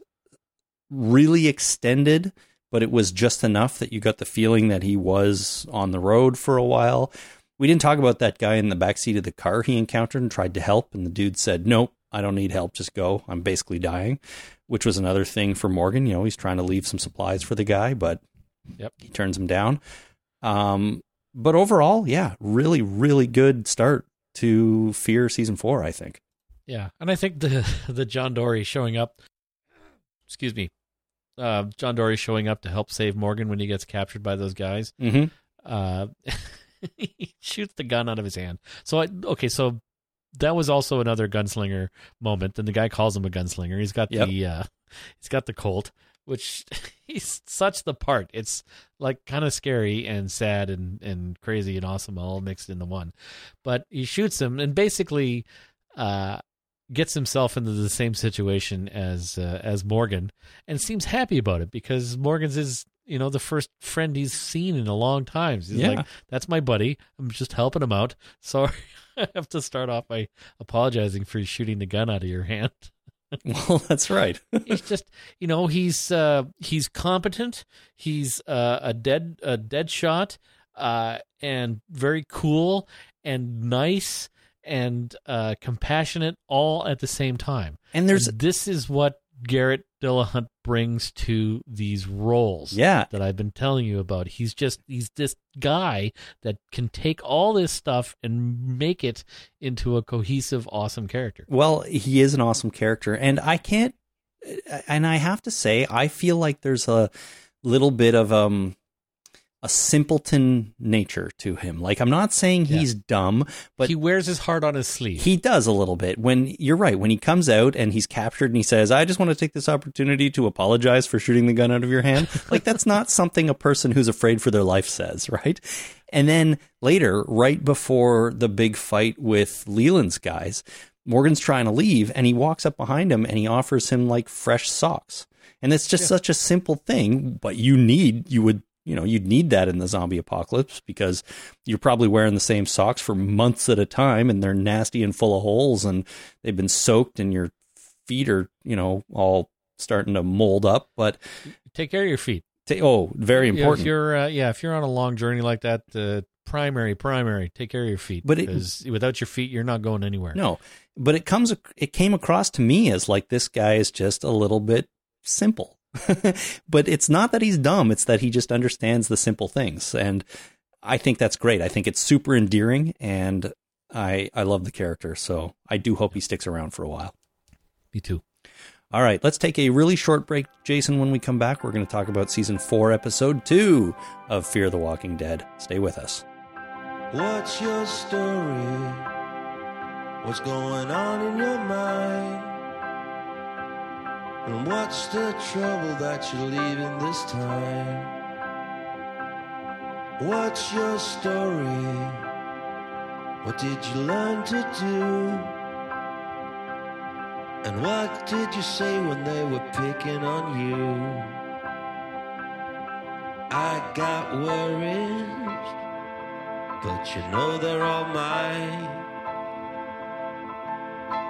really extended, but it was just enough that you got the feeling that he was on the road for a while. We didn't talk about that guy in the backseat of the car he encountered and tried to help, and the dude said, Nope, I don't need help, just go. I'm basically dying, which was another thing for Morgan. You know, he's trying to leave some supplies for the guy, but Yep. he turns him down. Um, but overall, yeah, really, really good start to Fear season four, I think. Yeah, and I think the the John Dorie showing up, excuse me, uh, John Dorie showing up to help save Morgan when he gets captured by those guys. Mm-hmm. Uh, <laughs> he shoots the gun out of his hand. So I okay, so that was also another gunslinger moment. And the guy calls him a gunslinger. He's got Yep. the uh, he's got the Colt, which <laughs> he's such the part. It's like kind of scary and sad and and crazy and awesome all mixed into one. But he shoots him and basically uh, gets himself into the same situation as uh, as Morgan and seems happy about it because Morgan's is you know the first friend he's seen in a long time. He's Yeah. like, "That's my buddy. I'm just helping him out." Sorry, <laughs> I <laughs> have to start off by apologizing for shooting the gun out of your hand. <laughs> Well, that's right. <laughs> he's just you know he's uh he's competent he's uh, a dead a dead shot uh and very cool and nice and uh compassionate all at the same time and there's And this is what garrett dillahunt <laughs> brings to these roles yeah, that I've been telling you about. He's just he's this guy that can take all this stuff and make it into a cohesive, awesome character. Well, he is an awesome character, and I can't. And I have to say, I feel like there's a little bit of um a simpleton nature to him. Like I'm not saying he's dumb, but he wears his heart on his sleeve. he does a little bit. When you're right, when he comes out and he's captured and he says, "I just want to take this opportunity to apologize for shooting the gun out of your hand." <laughs> like that's not something a person who's afraid for their life says, right? And then later, right before the big fight with Leland's guys, Morgan's trying to leave and he walks up behind him and he offers him like fresh socks. And it's just such a simple thing, but you need you would you know you'd need that in the zombie apocalypse because you're probably wearing the same socks for months at a time and they're nasty and full of holes and they've been soaked and your feet are you know all starting to mold up but Take care of your feet. ta- oh very Yeah, important If you're, uh, yeah, if you're on a long journey like that, uh, primary, primary, take care of your feet. But it- without your feet, you're not going anywhere. no but it comes it came across to me as like this guy is just a little bit simple <laughs> but it's not that he's dumb it's that he just understands the simple things and i think that's great i think it's super endearing and i i love the character so i do hope he sticks around for a while Me too. all right let's take a really short break jason when we come back we're going to talk about season 4 episode 2 of fear the walking dead stay with us What's your story? What's going on in your mind? And what's the trouble that you're leaving this time? What's your story? What did you learn to do? And what did you say when they were picking on you? I got worries but you know they're all mine.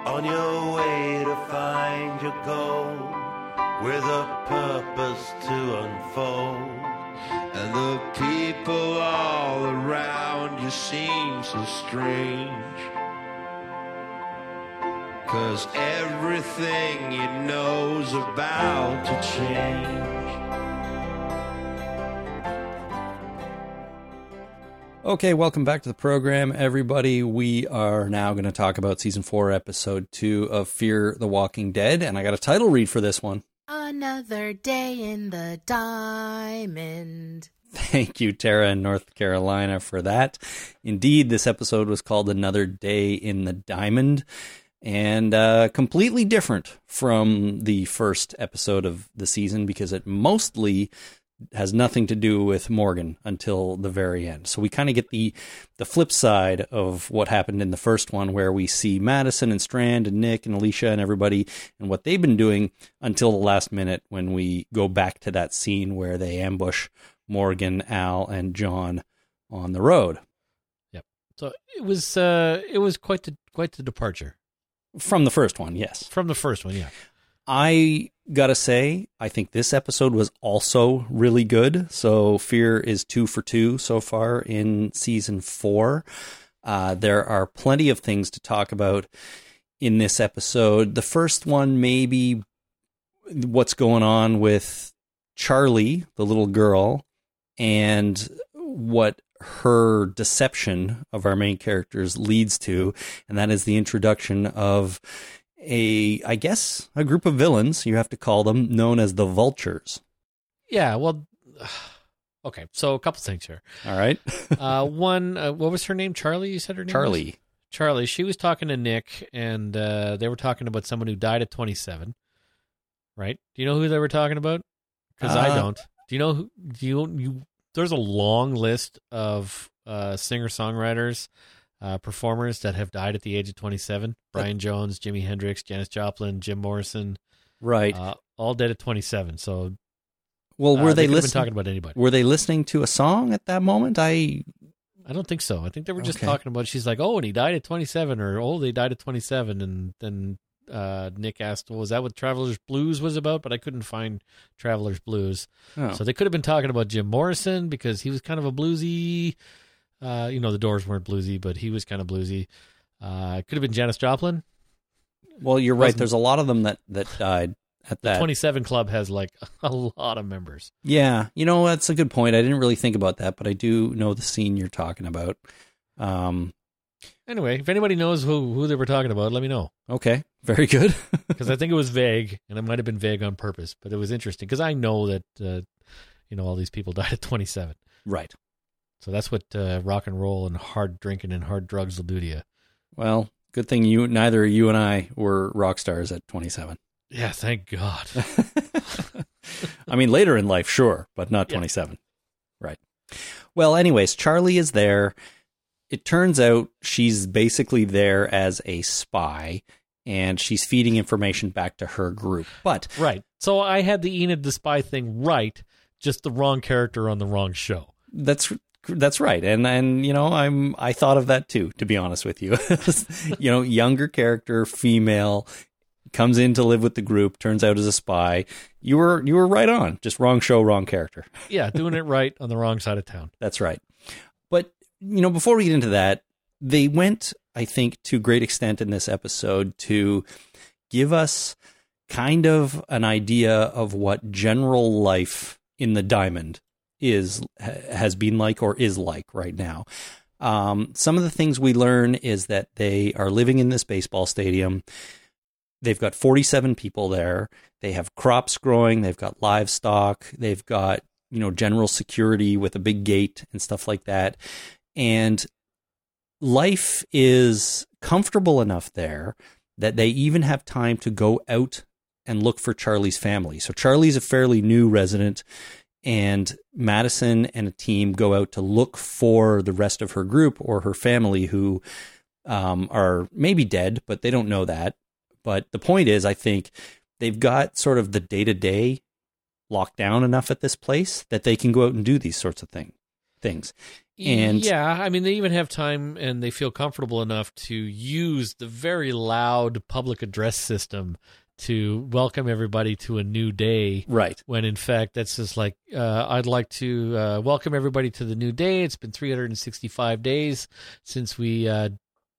On your way to find your goal with a purpose to unfold. And the people all around you seem so strange. Cause everything you know's about to change. Okay, welcome back to the program, everybody. We are now going to talk about season four, episode two of Fear the Walking Dead. And I got a title read for this one. Another day in the diamond. Thank you, Tara in North Carolina, for that. Indeed, this episode was called Another Day in the Diamond and uh, completely different from the first episode of the season because it mostly has nothing to do with Morgan until the very end. So we kind of get the the flip side of what happened in the first one where we see Madison and Strand and Nick and Alicia and everybody and what they've been doing until the last minute when we go back to that scene where they ambush Morgan, Al and John on the road. Yep. So it was, uh, it was quite the quite the departure From the first one, yes. from the first one. Yeah. I gotta say, I think this episode was also really good. So Fear is two for two so far in season four. Uh, there are plenty of things to talk about in this episode. The first one, maybe what's going on with Charlie, the little girl, and what her deception of our main characters leads to, and that is the introduction of a, I guess, a group of villains, you have to call them, known as the Vultures. Yeah. Well. <sighs> Okay. So a couple things here. All right. <laughs> Uh, one, uh, what was her name? Charlie. You said her name. was? Charlie. Charlie. She was talking to Nick, and uh, they were talking about someone who died at 27. Right? Do you know who they were talking about? Because I Uh, don't. Do you know who? Do you you? There's a long list of uh, singer songwriters, uh, performers that have died at the age of 27. Brian Jones, Jimi Hendrix, Janis Joplin, Jim Morrison, Right. uh, all dead at 27. So well, uh, were they, could listening? talking about anybody? Were they listening to a song at that moment? I I don't think so. I think they were just Okay. talking about. She's like, "Oh, and he died at 27," or "Oh, they died at 27," and then uh, Nick asked, "Well, was that what Traveler's Blues was about?" But I couldn't find Traveler's Blues, oh. so they could have been talking about Jim Morrison because he was kind of a bluesy. Uh, you know, the Doors weren't bluesy, but he was kind of bluesy. Uh, it could have been Janis Joplin. well, you're right. There's a lot of them that that died at The that. 27 Club has like <laughs> a lot of members. Yeah, you know that's a good point. I didn't really think about that, but I do know the scene you're talking about. Um, Anyway, if anybody knows who who they were talking about, let me know okay, <laughs> very good. <laughs> because I think it was vague, and it might have been vague on purpose, but it was interesting because I know that uh, you know all these people died at 27. Right. So that's what uh, rock and roll and hard drinking and hard drugs will do to you. Well, good thing you neither you and I were rock stars at 27. Yeah, thank God. <laughs> I mean, later in life, sure, but not Yeah. 27. Right. Well, anyways, Charlie is there. It turns out she's basically there as a spy and she's feeding information back to her group. But right. So I had the Enid the Spy thing right, just the wrong character on the wrong show. that's that's right. And and you know, I'm I thought of that too, to be honest with you. <laughs> you know, younger character, female, comes in to live with the group, turns out as a spy. You were you were right on. Just wrong show, wrong character. <laughs> Yeah, doing it right on the wrong side of town. That's right. But, you know, before we get into that, they went, I think, to great extent in this episode to give us kind of an idea of what general life in the diamond is has been like or is like right now. Um, some of the things we learn is that they are living in this baseball stadium. They've got 47 people there. They have crops growing. They've got livestock. They've got, you know, general security with a big gate and stuff like that. And life is comfortable enough there that they even have time to go out and look for Charlie's family. So Charlie's a fairly new resident and Madison and a team go out to look for the rest of her group or her family who um, are maybe dead, but they don't know that. But the point is, I think they've got sort of the day to day locked down enough at this place that they can go out and do these sorts of thing things. And- yeah, I mean, they even have time and they feel comfortable enough to use the very loud public address system to welcome everybody to a new day. Right. When in fact, that's just like, uh, I'd like to uh, welcome everybody to the new day. It's been 365 days since we, uh,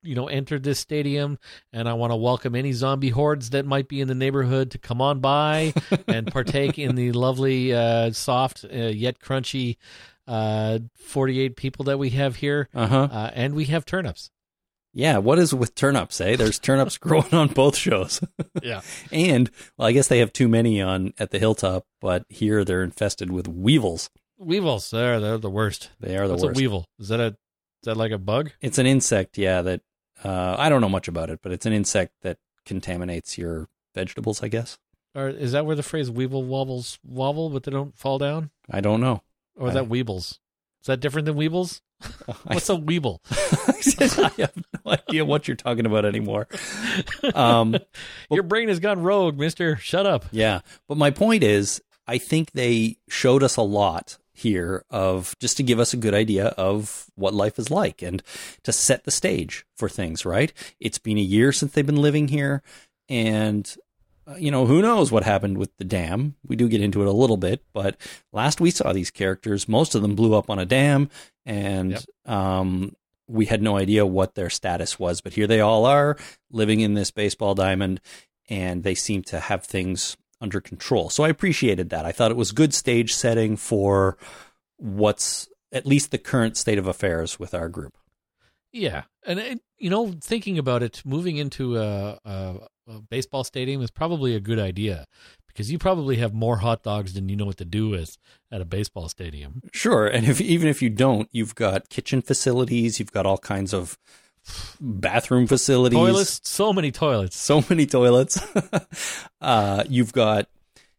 you know, entered this stadium, and I want to welcome any zombie hordes that might be in the neighborhood to come on by <laughs> and partake in the lovely, uh, soft uh, yet crunchy uh, 48 people that we have here. Uh huh. Uh, and we have turnips. Yeah. What is with turnips? Eh? There's turnips <laughs> growing on both shows. <laughs> Yeah. and well, I guess they have too many on at the hilltop, but here they're infested with weevils. Weevils, they're, they're the worst. They are the worst. What's worst. a weevil? Is that a is that like a bug? It's an insect, yeah. That uh, I don't know much about it, but it's an insect that contaminates your vegetables. I guess Or is that where the phrase weevil wobbles wobble, but they don't fall down? I don't know. Or is I- that weebles? Is that different than weebles? <laughs> What's a weeble? <laughs> I have no idea what you're talking about anymore. Um, <laughs> Your brain has gone rogue, mister. Shut up. Yeah. But my point is, I think they showed us a lot here of just to give us a good idea of what life is like and to set the stage for things, right? It's been a year since they've been living here. And, uh, you know, who knows what happened with the dam? We do get into it a little bit, but last we saw these characters, most of them blew up on a dam and, Yep. um, we had no idea what their status was, but here they all are living in this baseball diamond and they seem to have things under control. So I appreciated that. I thought it was good stage setting for what's at least the current state of affairs with our group. Yeah, and it, you know, thinking about it, moving into a, a, a baseball stadium is probably a good idea because you probably have more hot dogs than you know what to do with at a baseball stadium. Sure, and if even if you don't, you've got kitchen facilities, you've got all kinds of bathroom facilities, Toilets, so many toilets. so many toilets. <laughs> uh, you've got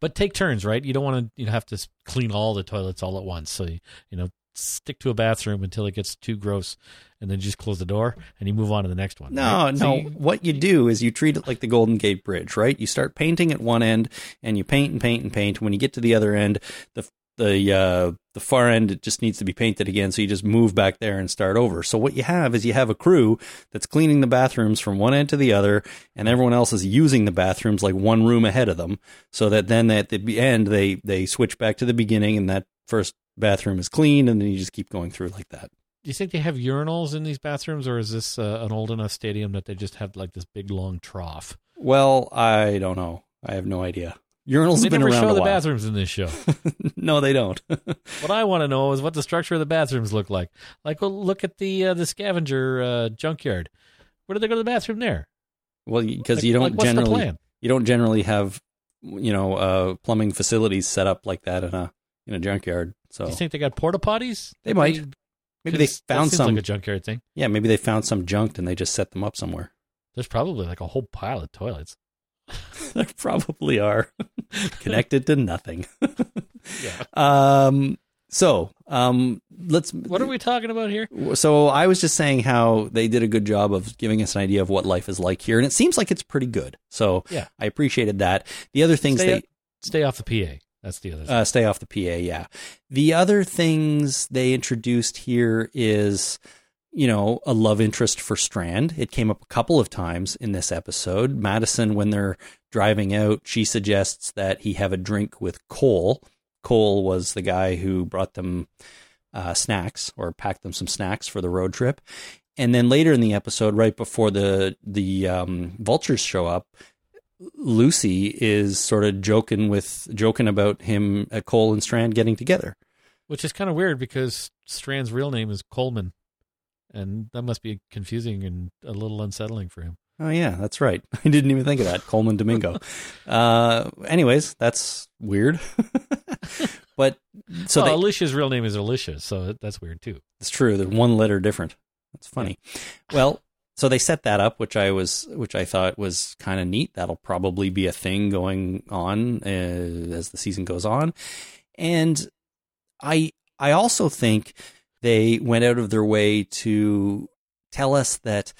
But take turns, right? You don't want to you know, have to clean all the toilets all at once. So you, you know, stick to a bathroom until it gets too gross, and then just close the door and you move on to the next one. No, right? So no. you- what you do is you treat it like the Golden Gate Bridge, right? You start painting at one end, and you paint and paint and paint. When you get to the other end, the the uh, the far end it just needs to be painted again. So you just move back there and start over. So what you have is you have a crew that's cleaning the bathrooms from one end to the other, and everyone else is using the bathrooms like one room ahead of them. So that then at the end they they switch back to the beginning, and that first bathroom is clean, and then you just keep going through like that. do you think they have urinals in these bathrooms, or is this uh, an old enough stadium that they just have like this big long trough? Well, I don't know. I have no idea. Urinals They have been never around show a the bathrooms in this show. <laughs> no, they don't. <laughs> what I want to know is what the structure of the bathrooms look like. Like, well, look at the uh, the scavenger uh, junkyard. Where do they go to the bathroom there? well, because Like- you don't like, what's the generally plan? you don't generally have you know uh, plumbing facilities set up like that in a in a junkyard. So Do you think they got porta potties? They might. maybe they found seems some. like a junkyard thing. yeah, maybe they found some junked and they just set them up somewhere. There's probably like a whole pile of toilets. <laughs> there probably are <laughs> connected to nothing. <laughs> Yeah. Um. So, um, let's. What are we talking about here? So I was just saying how they did a good job of giving us an idea of what life is like here, and it seems like it's pretty good. So Yeah. I appreciated that. The other things Stay, they stay off the PA. That's the other uh, stay off the PA. Yeah. The other things they introduced here is, you know, a love interest for Strand. It came up a couple of times in this episode. Madison, when they're driving out, she suggests that he have a drink with Cole. Cole was the guy who brought them uh, snacks or packed them some snacks for the road trip. And then later in the episode, right before the the um, vultures show up, Lucy is sort of joking with joking about him, uh, Cole and Strand getting together. Which is kind of weird because Strand's real name is Colman. And that must be confusing and a little unsettling for him. Oh yeah, that's right. <laughs> I didn't even think of that, Colman Domingo. <laughs> uh, anyways, that's weird. <laughs> but so So they, Alicia's real name is Alicia, so that's weird too. it's true. They're one letter different. That's funny. Well, so they set that up, which I was, which I thought was kind of neat. That'll probably be a thing going on uh, as the season goes on, and I, I also think they went out of their way to tell us that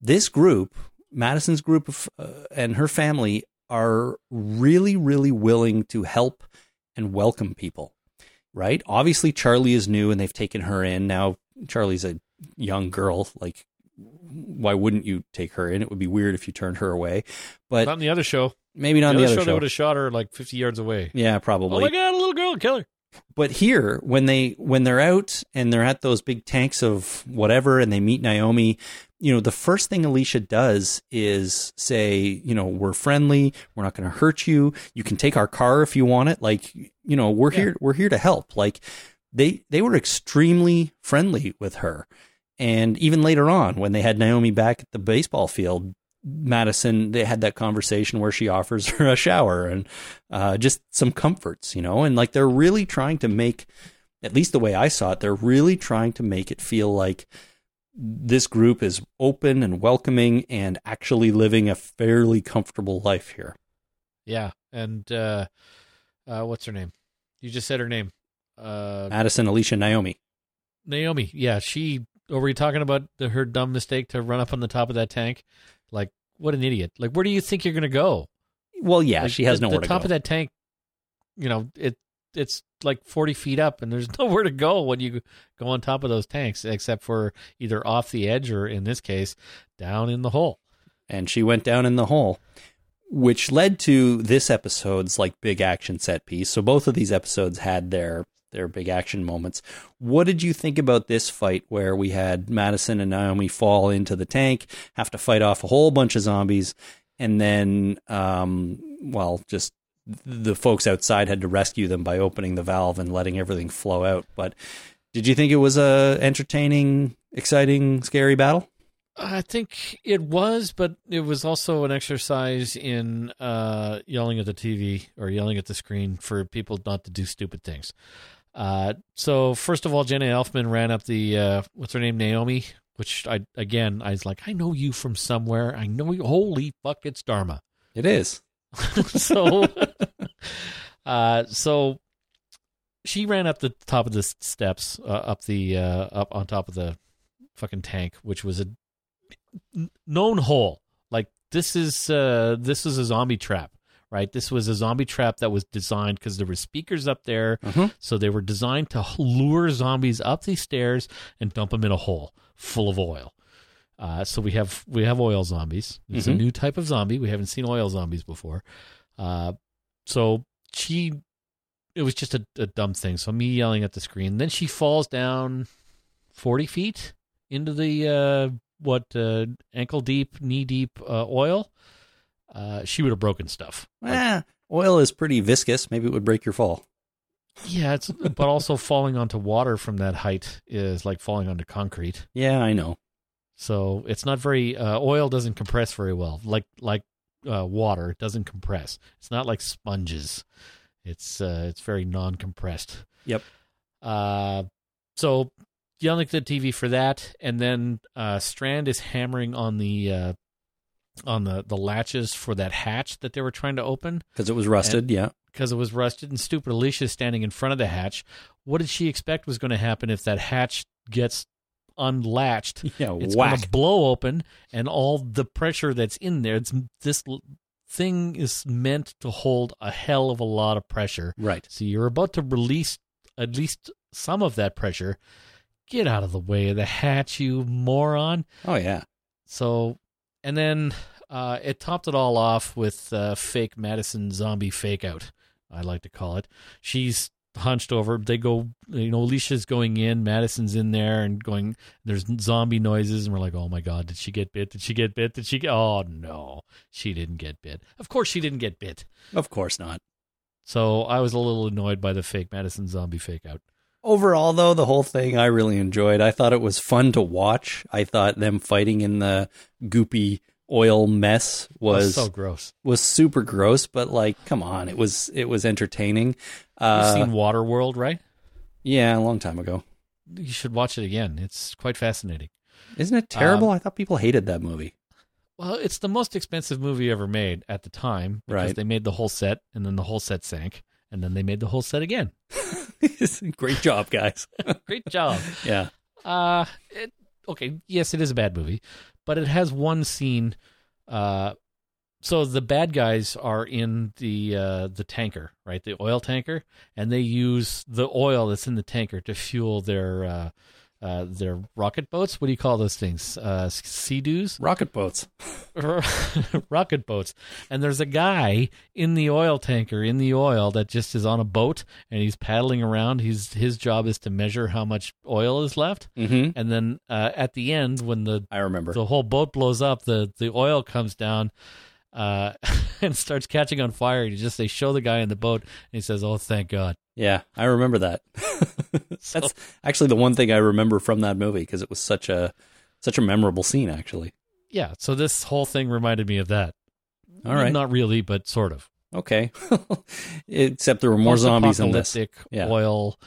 this group, Madison's group of, uh, and her family, are really, really willing to help and welcome people. Right? Obviously, Charlie is new, and they've taken her in now. Charlie's a young girl. Like, why wouldn't you take her in? It would be weird if you turned her away. But Not in the other show. maybe not the on other the show, other they would have shot her like 50 yards away. Yeah, Oh probably. my god, a little girl, kill her. but here when they when they're out and they're at those big tanks of whatever and they meet Naomi, you know, the first thing Alicia does is say, you know, we're friendly, we're not going to hurt you. You can take our car if you want it. Like, you know, we're Yeah. here we're here to help. Like they they were extremely friendly with her. And even later on when they had Naomi back at the baseball field, Madison, they had that conversation where she offers <laughs> her a shower and uh, just some comforts, you know, and like they're really trying to make, at least the way I saw it, they're really trying to make it feel like this group is open and welcoming and actually living a fairly comfortable life here. Yeah. And uh, uh, what's her name? You just said her name. Uh, Madison, Alicia, Naomi. Naomi. Yeah. She, or were you talking about the, her dumb mistake to run up on the top of that tank? Like, what an idiot. Like, where do you think you're going to go? Well, yeah, Like, she has the, nowhere the to go. The top of that tank, you know, it it's like 40 feet up and there's <laughs> nowhere to go when you go on top of those tanks except for either off the edge or in this case down in the hole and she went down in the hole, which led to this episode's like big action set piece. So both of these episodes had their their big action moments. What did you think about this fight where we had Madison and Naomi fall into the tank, have to fight off a whole bunch of zombies, and then, um, well, just the folks outside had to rescue them by opening the valve and letting everything flow out. But did you think it was a entertaining, exciting, scary battle? i think it was but it was also an exercise in uh, yelling at the tv or yelling at the screen for people not to do stupid things uh, so first of all jenna elfman ran up the uh, what's her name? Naomi which i again i was like i know you from somewhere. I know you. Holy fuck it's dharma. It is. <laughs> so <laughs> uh so she ran up the top of the steps uh, up the uh up on top of the fucking tank which was a known hole. Like this is uh this is a zombie trap right this was a zombie trap that was designed because there were speakers up there Mhm. so they were designed to lure zombies up these stairs and dump them in a hole full of oil uh, so we have we have oil zombies. It's a Mhm. new type of zombie. We haven't seen oil zombies before. Uh, so she, it was just a, a dumb thing. So me yelling at the screen. Then she falls down forty feet into the uh, what uh, ankle deep, knee deep uh, oil. Uh, she would have broken stuff. Like, Eh, oil is pretty viscous. Maybe it would break your fall. yeah, it's but also <laughs> falling onto water from that height is like falling onto concrete. Yeah, I know. So it's not very uh, oil doesn't compress very well. Like like uh, water, it doesn't compress. It's not like sponges. It's uh, it's very non-compressed. Yep. Uh, so yelling at the TV for that, and then uh, Strand is hammering on the uh, on the the latches for that hatch that they were trying to open Because it was rusted. yeah. because it was rusted, and stupid Alicia standing in front of the hatch. What did she expect was going to happen if that hatch gets unlatched? <laughs> Yeah. It's going to blow open, and all the pressure that's in there. It's this thing is meant to hold a hell of a lot of pressure. Right. So you're about to release at least some of that pressure. Get out of the way of the hatch, you moron. Oh yeah. So, and then uh, it topped it all off with uh, fake Madison zombie fake out, I like to call it. She's hunched over. They go, you know, Alicia's going in, Madison's in there and going, there's zombie noises. And we're like, oh my God, did she get bit? Did she get bit? Did she get, oh no, she didn't get bit. Of course she didn't get bit. Of course not. So I was a little annoyed by the fake Madison zombie fake out. Overall, though, the whole thing I really enjoyed. I thought it was fun to watch. I thought them fighting in the goopy oil mess was so gross. was super gross, but like, come on, it was it was entertaining. You've Uh, seen Waterworld, right? yeah, a long time ago. You should watch it again. It's quite fascinating. Isn't it terrible? Um, I thought people hated that movie. Well, it's the most expensive movie ever made at the time because Right. they made the whole set and then the whole set sank and then they made the whole set again. <laughs> Great job, guys. <laughs> Great job. Yeah. Uh it, okay, yes, it is a bad movie, but it has one scene uh so the bad guys are in the uh the tanker, right? The oil tanker, and they use the oil that's in the tanker to fuel their uh their rocket boats. What do you call those things? Uh, sea-doos? <laughs> Rocket boats. rocket boats. And there's a guy in the oil tanker in the oil that just is on a boat and he's paddling around. He's his job is to measure how much oil is left. Mm-hmm. And then uh, at the end, when the I remember. the whole boat blows up, the the oil comes down. Uh, <laughs> and starts catching on fire. You just they show the guy in the boat, and he says, "Oh, thank God." Yeah, I remember that. <laughs> So- That's actually the one thing I remember from that movie because it was such a such a memorable scene. Actually. Yeah. So this whole thing reminded me of that. All right. Not really, but sort of. Okay. <laughs> Except there were more zombies in this. Yeah. Oil,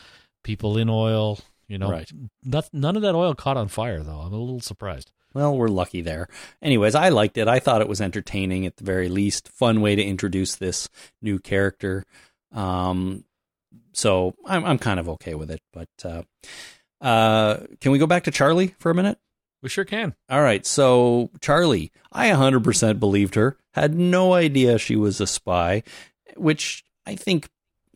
people in oil. You know, Right. not, none of that oil caught on fire though. I'm a little surprised. Well, we're lucky there. Anyways, I liked it. I thought it was entertaining at the very least. Fun way to introduce this new character. Um, so I'm I'm kind of okay with it. But uh, uh, can we go back to Charlie for a minute? We sure can. All right. So Charlie, I 100% believed her. Had no idea she was a spy, which I think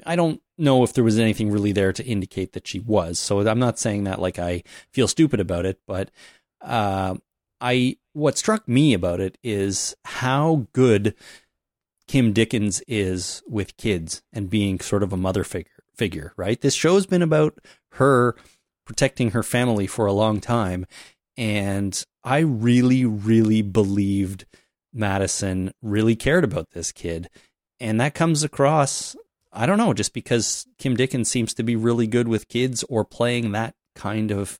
I don't know if there was anything really there to indicate that she was. So I'm not saying that like I feel stupid about it, but uh, I what struck me about it is how good Kim Dickens is with kids and being sort of a mother figure. Figure, right? This show's been about her protecting her family for a long time, and I really, really believed Madison really cared about this kid, and that comes across. I don't know, just because Kim Dickens seems to be really good with kids or playing that kind of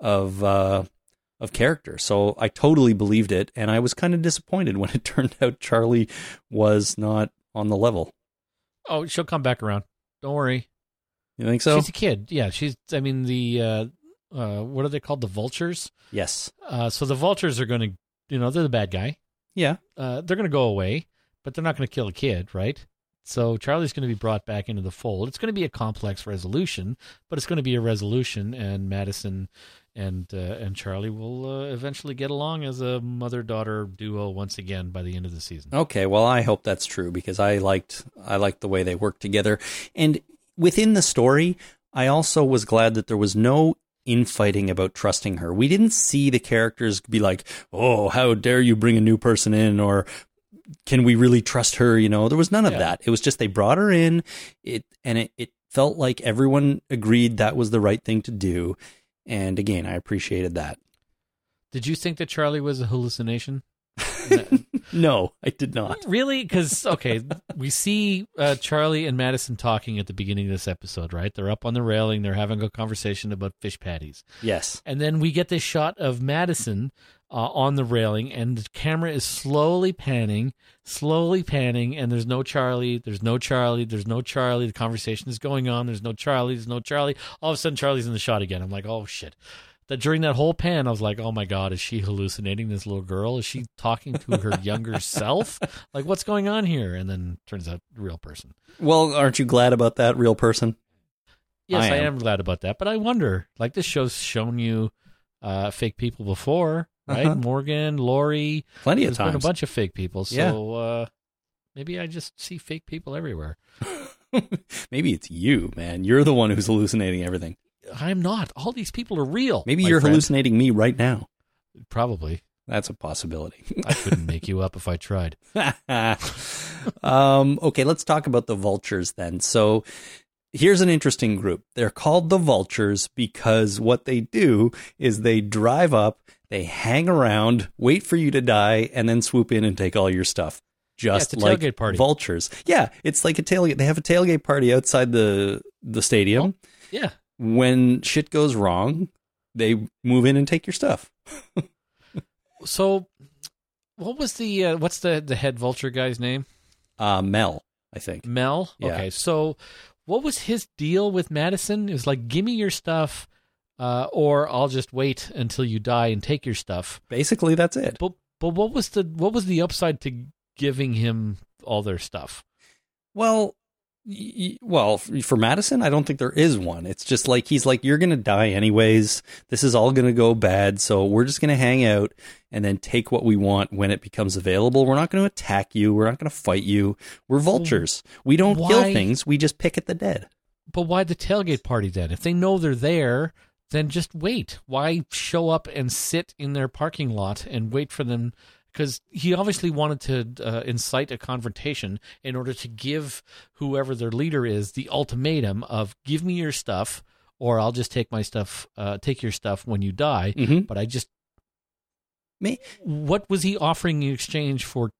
of uh, of character. So I totally believed it, and I was kind of disappointed when it <laughs> turned out Charlie was not on the level. Oh, she'll come back around. Don't worry. You think so? She's a kid. Yeah, she's. I mean, the uh, uh, what are they called? The vultures. yes. Uh, so the vultures are going to, you know, they're the bad guy. Yeah. Uh, they're going to go away, but they're not going to kill a kid, right? So Charlie's going to be brought back into the fold. It's going to be a complex resolution, but it's going to be a resolution, and Madison and uh, and Charlie will uh, eventually get along as a mother daughter duo once again by the end of the season. Okay, well, I hope that's true because I liked I liked the way they worked together, and within the story, I also was glad that there was no infighting about trusting her. We didn't see the characters be like, "Oh, how dare you bring a new person in?" or "Can we really trust her?" You know, there was none of Yeah. that. It was just they brought her in, it and it, it felt like everyone agreed that was the right thing to do, and again, I appreciated that. Did you think that Charlie was a hallucination? <laughs> No, I did not. Really? Because okay, we see uh, Charlie and Madison talking at the beginning of this episode, right? They're up on the railing, they're having a conversation about fish patties, Yes. and then we get this shot of Madison uh, on the railing, and the camera is slowly panning, slowly panning, and there's no Charlie, there's no Charlie, there's no Charlie. The conversation is going on. There's no Charlie, there's no Charlie. All of a sudden, Charlie's in the shot again. I'm like, oh shit. That during that whole pan, I was like, oh my god, is she hallucinating this little girl? Is she talking to her <laughs> younger self? Like, what's going on here? And then turns out, real person. Well, aren't you glad about that real person? Yes, I I am. am. glad about that. But I wonder, like this show's shown you uh, fake people before, right? Uh-huh. Morgan, Lori. Plenty of There's been a bunch of fake people. So Yeah. uh, maybe I just see fake people everywhere. <laughs> Maybe it's you, man. You're the one who's hallucinating everything. I'm not. All these people are real. Maybe you're friend. hallucinating me right now. Probably. That's a possibility. <laughs> I couldn't make you up if I tried. <laughs> um, okay, let's talk about the vultures then. So here's an interesting group. They're called the vultures because what they do is they drive up, they hang around, wait for you to die, and then swoop in and take all your stuff. Just a like party. vultures. Yeah, it's like a tailgate. They have a tailgate party outside the the stadium. Yeah. When shit goes wrong, they move in and take your stuff. <laughs> So, what was the uh, what's the the head vulture guy's name? Uh, Mel, I think. Mel. Yeah. Okay. So, what was his deal with Madison? It was like, give me your stuff, uh, or I'll just wait until you die and take your stuff. Basically, that's it. But but what was the what was the upside to giving him all their stuff? Well, well, for Madison, I don't think there is one. It's just like he's like, you're gonna die anyways. This is all gonna go bad, so we're just gonna hang out and then take what we want when it becomes available. We're not gonna attack you. We're not gonna fight you. We're vultures. We don't kill things. We just pick at the dead. But why the tailgate party then? If they know they're there, then just wait. Why show up and sit in their parking lot and wait for them? Because he obviously wanted to uh, incite a confrontation in order to give whoever their leader is the ultimatum of "give me your stuff, or I'll just take my stuff, uh, take your stuff when you die." Mhm. But I just, Me, what was he offering in exchange for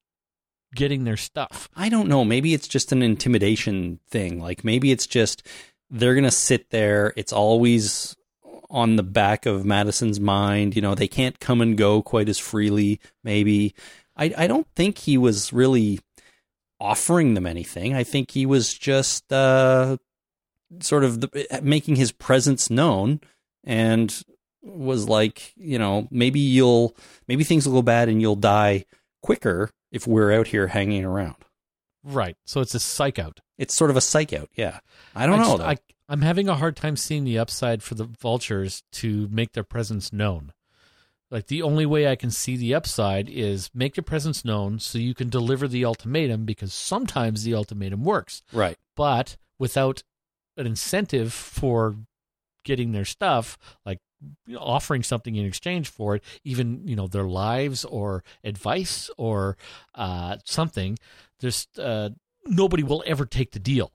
getting their stuff? I don't know. Maybe it's just an intimidation thing. Like maybe it's just they're going to sit there. It's always on the back of Madison's mind. You know, they can't come and go quite as freely. Maybe. I, I don't think he was really offering them anything. I think he was just uh, sort of the, making his presence known and was like, you know, maybe you'll, maybe things will go bad and you'll die quicker if we're out here hanging around. Right. So it's a psych out. It's sort of a psych out. Yeah. I don't know. just- though. I, I'm having a hard time seeing the upside for the vultures to make their presence known. Like the only way I can see the upside is make your presence known so you can deliver the ultimatum because sometimes the ultimatum works, right. but without an incentive for getting their stuff, like offering something in exchange for it, even you know their lives or advice or uh, something, there's uh, nobody will ever take the deal.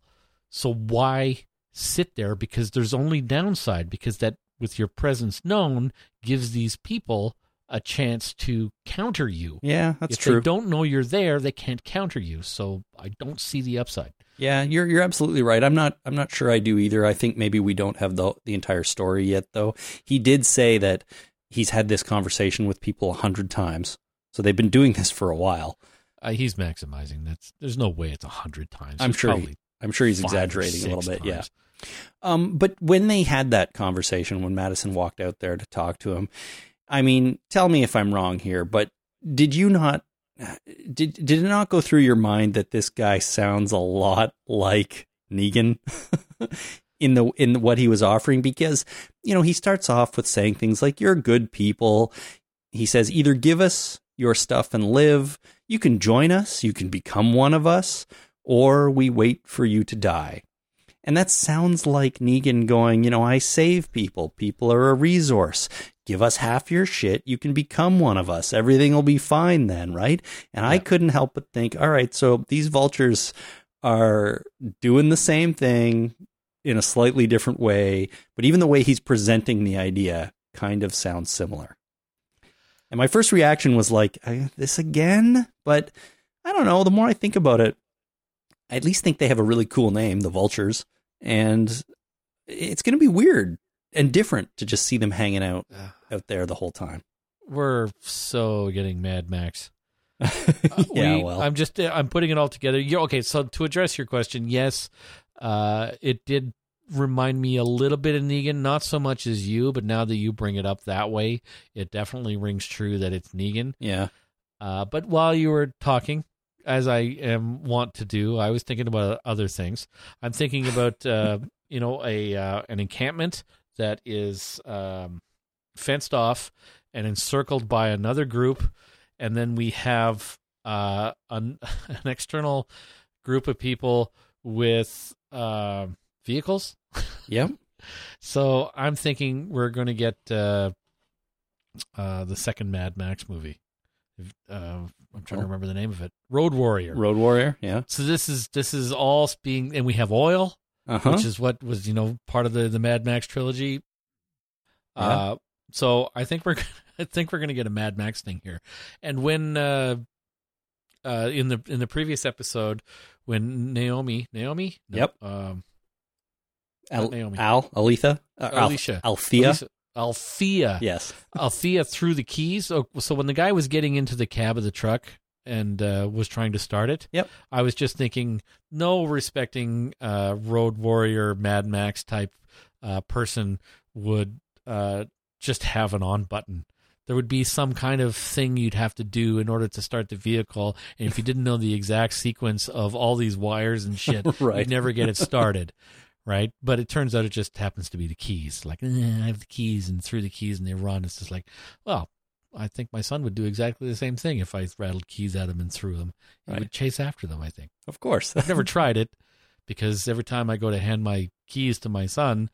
So why sit there? Because there's only downside. Because that with your presence known gives these people a chance to counter you. Yeah, that's if true. they don't know you're there, they can't counter you. So I don't see the upside. Yeah, you're you're absolutely right. I'm not I'm not sure I do either. I think maybe we don't have the the entire story yet though. He did say that he's had this conversation with people a hundred times. So they've been doing this for a while. Uh, he's maximizing. That's there's no way it's a hundred times. I'm It's sure he- I'm sure he's exaggerating a little bit, yeah. Um, but when they had that conversation, when Madison walked out there to talk to him, I mean, tell me if I'm wrong here, but did you not did did it not go through your mind that this guy sounds a lot like Negan <laughs> in the in what he was offering? Because you know he starts off with saying things like "You're good people." He says, "Either give us your stuff and live. You can join us. You can become one of us." Or we wait for you to die. And that sounds like Negan going, you know, I save people. People are a resource. Give us half your shit. You can become one of us. Everything will be fine then, right? And I couldn't help but think, all right, so these vultures are doing the same thing in a slightly different way, but even the way he's presenting the idea kind of sounds similar. And my first reaction was like, "Uh, this again? But I don't know. The more I think about it, I at least think they have a really cool name, the Vultures, and it's going to be weird and different to just see them hanging out out there the whole time. we're so getting Mad Max. <laughs> yeah, We- well, I'm just uh, I'm putting it all together. you okay, so to address your question, yes, uh, it did remind me a little bit of Negan, not so much as you, but now that you bring it up that way, it definitely rings true that it's Negan. yeah. Uh, but while you were talking, as I am want to do, I was thinking about other things. I'm thinking <laughs> about uh, you know a uh, an encampment that is um, fenced off and encircled by another group, and then we have uh, an, <laughs> an external group of people with uh, vehicles. Yep. <laughs> So I'm thinking we're going to get uh, uh, the second Mad Max movie. Uh, I'm trying Oh. to remember the name of it. Road Warrior. Road Warrior. Yeah. So this is this is all being, and we have oil, Uh huh. which is what was you know part of the the Mad Max trilogy. Yeah. Uh, so I think we're <laughs> I think we're going to get a Mad Max thing here, and when uh, uh, in the in the previous episode when Naomi Naomi No, Yep. um, Al, Naomi. Al, Aletha, uh, Alicia. Althea. Althea. Yes. Althea threw the keys. So, so when the guy was getting into the cab of the truck and uh, was trying to start it, Yep. I was just thinking, no respecting uh, road warrior, Mad Max type uh, person would uh, just have an on button. There would be some kind of thing you'd have to do in order to start the vehicle, and if you didn't know the exact sequence of all these wires and shit, <laughs> Right. you'd never get it started. Right, but it turns out it just happens to be the keys. Like eh, I have the keys, and threw the keys, and they run. It's just like, well, I think my son would do exactly the same thing if I rattled keys at him and threw them. He Right. would chase after them. I think. Of course. I've never <laughs> tried it because every time I go to hand my keys to my son,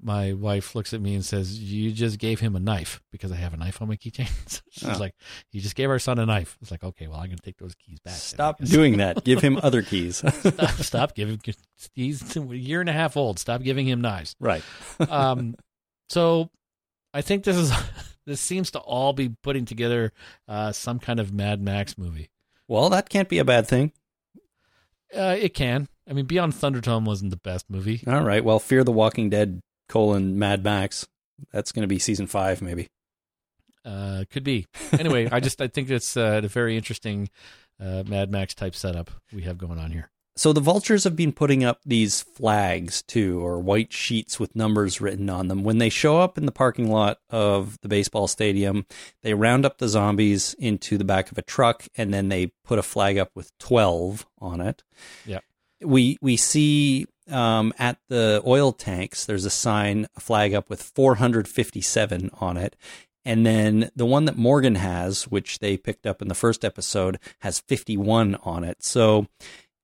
my wife looks at me and says, "You just gave him a knife because I have a knife on my keychain." <laughs> She's Oh. like, "You just gave our son a knife." It's like, okay, well, I'm gonna take those keys back. Stop guess." doing that. Give him <laughs> other keys. <laughs> stop, stop giving. He's a year and a half old. Stop giving him knives. right. Um, so I think this is this seems to all be putting together uh, some kind of Mad Max movie. Well, that can't be a bad thing. Uh, it can. I mean, Beyond Thunderdome wasn't the best movie. All right. Well, Fear the Walking Dead colon Mad Max. That's going to be season five, maybe. Uh, could be. Anyway, I just I think it's uh, a very interesting uh, Mad Max type setup we have going on here. So the vultures have been putting up these flags too, or white sheets with numbers written on them. When they show up in the parking lot of the baseball stadium, they round up the zombies into the back of a truck, and then they put a flag up with twelve on it. Yeah. We we see um, at the oil tanks. There's a sign, a flag up with 457 on it. And then the one that Morgan has, which they picked up in the first episode, has 51 on it. So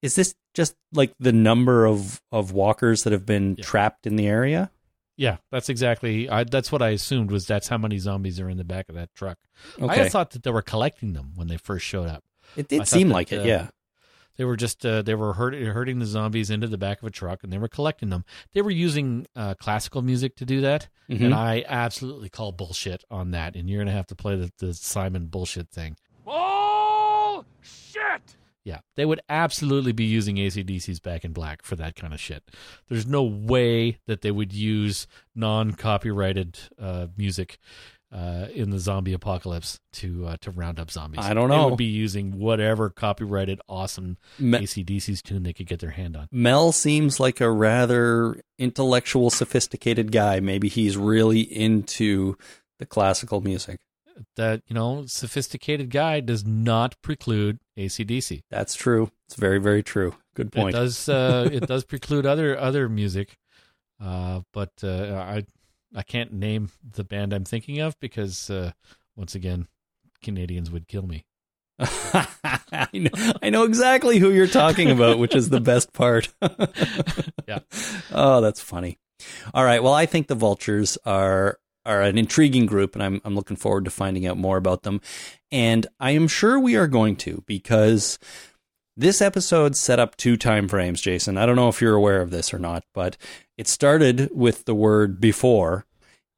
is this just like the number of, of walkers that have been Yeah. trapped in the area? Yeah, that's exactly. I, that's what I assumed was that's how many zombies are in the back of that truck. I Okay. had thought that they were collecting them when they first showed up. it did seem that, like it, uh, yeah. They were just uh, they were herd- herding the zombies into the back of a truck and they were collecting them. They were using uh, classical music to do that, Mhm. and I absolutely call bullshit on that. And you're gonna have to play the, the Simon bullshit thing. Bullshit! Yeah, they would absolutely be using ACDC's Back in Black for that kind of shit. There's no way that they would use non-copyrighted uh, music uh, in the zombie apocalypse to uh, to round up zombies. I don't They know. would be using whatever copyrighted awesome Me- ACDC's tune they could get their hand on. Mel seems like a rather intellectual, sophisticated guy. Maybe he's really into the classical music. That you know, sophisticated guy does not preclude ACDC. That's true. It's very, very true. Good It point. does uh, it does <laughs> preclude other other music, uh, but uh, I I can't name the band I'm thinking of because uh, once again, Canadians would kill me. <laughs> I know, I know exactly who you're talking about, which is the <laughs> best part. <laughs> Yeah. Oh, that's funny. All right. Well, I think the vultures are are an intriguing group, and I'm I'm looking forward to finding out more about them. And I am sure we are going to because this episode set up two time frames, Jason. I don't know if you're aware of this or not, but it started with the word before,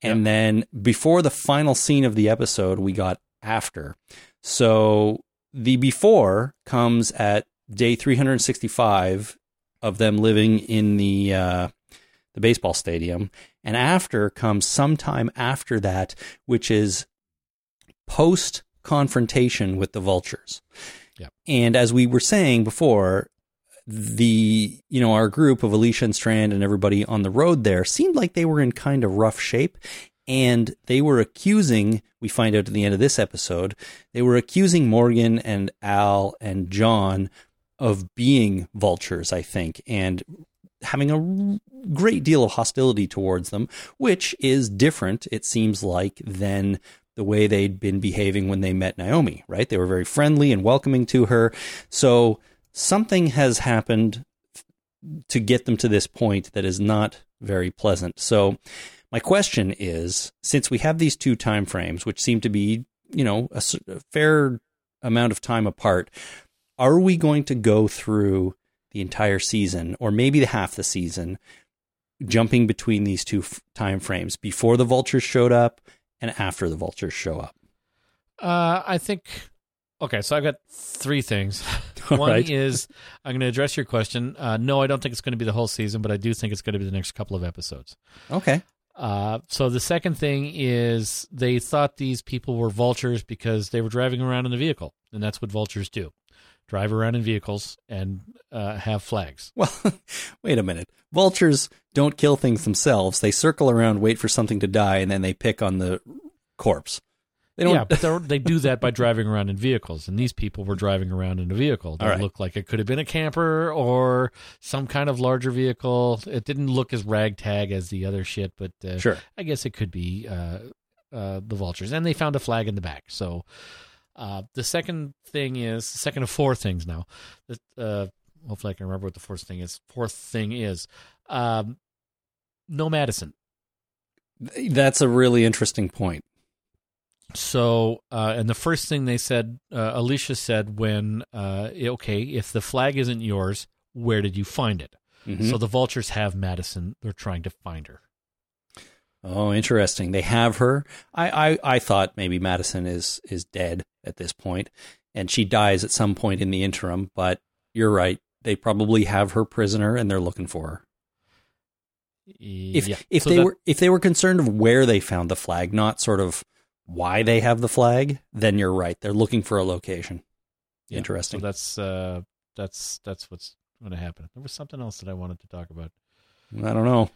and then before the final scene of the episode, we got after. So the before comes at day 365 of them living in the uh, the baseball stadium, and after comes sometime after that, which is post confrontation with the vultures. Yep. And as we were saying before, the you know our group of Alicia and Strand and everybody on the road there seemed like they were in kind of rough shape and they were accusing we find out at the end of this episode they were accusing Morgan and Al and John of being vultures I think and having a great deal of hostility towards them which is different it seems like than the way they'd been behaving when they met Naomi right? They were very friendly and welcoming to her. So something has happened to get them to this point that is not very pleasant. So my question is since we have these two time frames which seem to be, you know, a fair amount of time apart, are we going to go through the entire season or maybe half the season jumping between these two f- time frames before the vultures showed up and after the vultures show up? Uh, I think. Okay, so I've got three things. <laughs> One right. is I'm going to address your question. Uh, no, I don't think it's going to be the whole season, but I do think it's going to be the next couple of episodes. Okay. Uh, so the second thing is they thought these people were vultures because they were driving around in a vehicle, and that's what vultures do: drive around in vehicles and uh, have flags. Well, <laughs> wait a minute. Vultures don't kill things themselves. They circle around, wait for something to die, and then they pick on the corpse. They don't. Yeah, but they're- do that by driving around in vehicles, and these people were driving around in a vehicle. That right. looked like it could have been a camper or some kind of larger vehicle. It didn't look as ragtag as the other shit, but uh, sure. I guess it could be uh, uh, the vultures. And they found a flag in the back. So uh, the second thing is the second of four things now. Uh, hopefully, I can remember what the fourth thing is. Fourth thing is um, no Madison. That's a really interesting point. So, uh, and the first thing they said, uh, Alicia said, when, uh, okay, if the flag isn't yours, where did you find it? Mhm. So the vultures have Madison. They're trying to find her. Oh, interesting. They have her. I, I, I thought maybe Madison is is dead at this point, and she dies at some point in the interim. But you're right. They probably have her prisoner, and they're looking for her. If yeah. if So they that- were if they were concerned of where they found the flag, not sort of why they have the flag, then you're right. They're looking for a location. yeah, Interesting. So that's uh, that's that's what's going to happen. There was something else that I wanted to talk about. I don't know.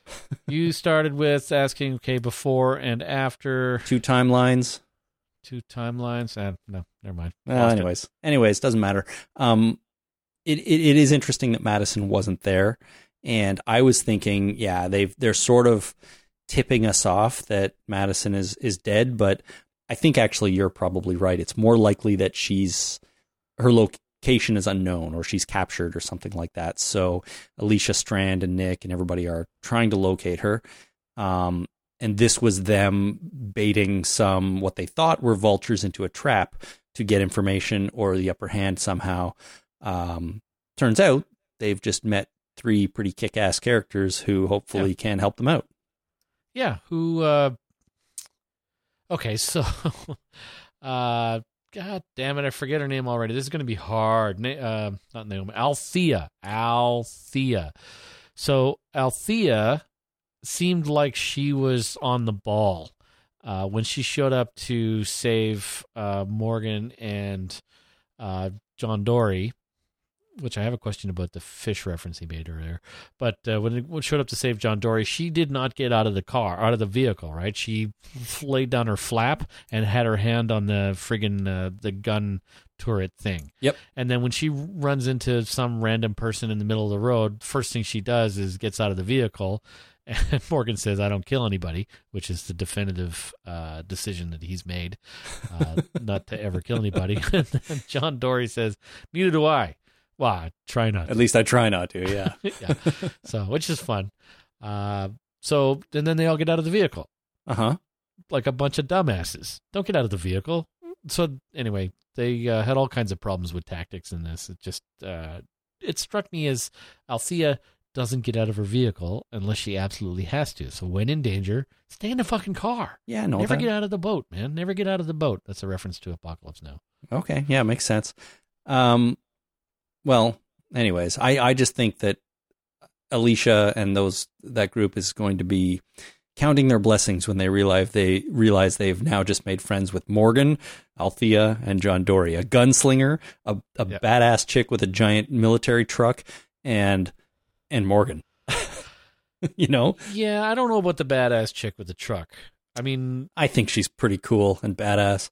you <laughs> started with asking, okay, before and after Two timelines. two timelines. Uh, no, never mind. Well, Lost it. anyways, anyways, doesn't matter. Um, it, it it is interesting that Madison wasn't there, and I was thinking, yeah, they've they're sort of tipping us off that Madison is is dead, but I think actually you're probably right. It's more likely that she's her location is unknown or she's captured or something like that. So Alicia Strand and Nick and everybody are trying to locate her. Um, and this was them baiting some what they thought were vultures into a trap to get information or the upper hand somehow. Um, turns out they've just met three pretty kick-ass characters who hopefully can help them out. Yeah, who uh Okay, so <laughs> uh god damn it, I forget her name already. This is going to be hard. Na- uh not Naomi, Althea. Althea. So Althea seemed like she was on the ball uh when she showed up to save uh Morgan and uh John Dorie which I have a question about the fish reference he made earlier. But uh, when it showed up to save John Dorie, she did not get out of the car, out of the vehicle, right? She laid down her flap and had her hand on the friggin' uh, the gun turret thing. Yep. And then when she runs into some random person in the middle of the road, first thing she does is gets out of the vehicle. <laughs> And Morgan says, "I don't kill anybody," which is the definitive uh, decision that he's made, uh, <laughs> not to ever kill anybody. <laughs> and John Dorie says, "Neither do I." Well, I try not. At least I try not to. Yeah. <laughs> yeah. So, which is fun. Uh, so, and then they all get out of the vehicle Uh huh. like a bunch of dumbasses. Don't get out of the vehicle. So, anyway, they uh, had all kinds of problems with tactics in this. It just, uh, it struck me as Althea doesn't get out of her vehicle unless she absolutely has to. So, when in danger, stay in the fucking car. Yeah. No. Never that- get out of the boat, man. Never get out of the boat. That's a reference to Apocalypse Now. Okay, yeah, makes sense. Um, well, anyways, I I just think that Alicia and those that group is going to be counting their blessings when they realize they realize they've now just made friends with Morgan, Althea, and John Dorie, a gunslinger, a, a Yeah. badass chick with a giant military truck, and and Morgan. <laughs> you know, Yeah, I don't know about the badass chick with the truck. I mean, I think she's pretty cool and badass.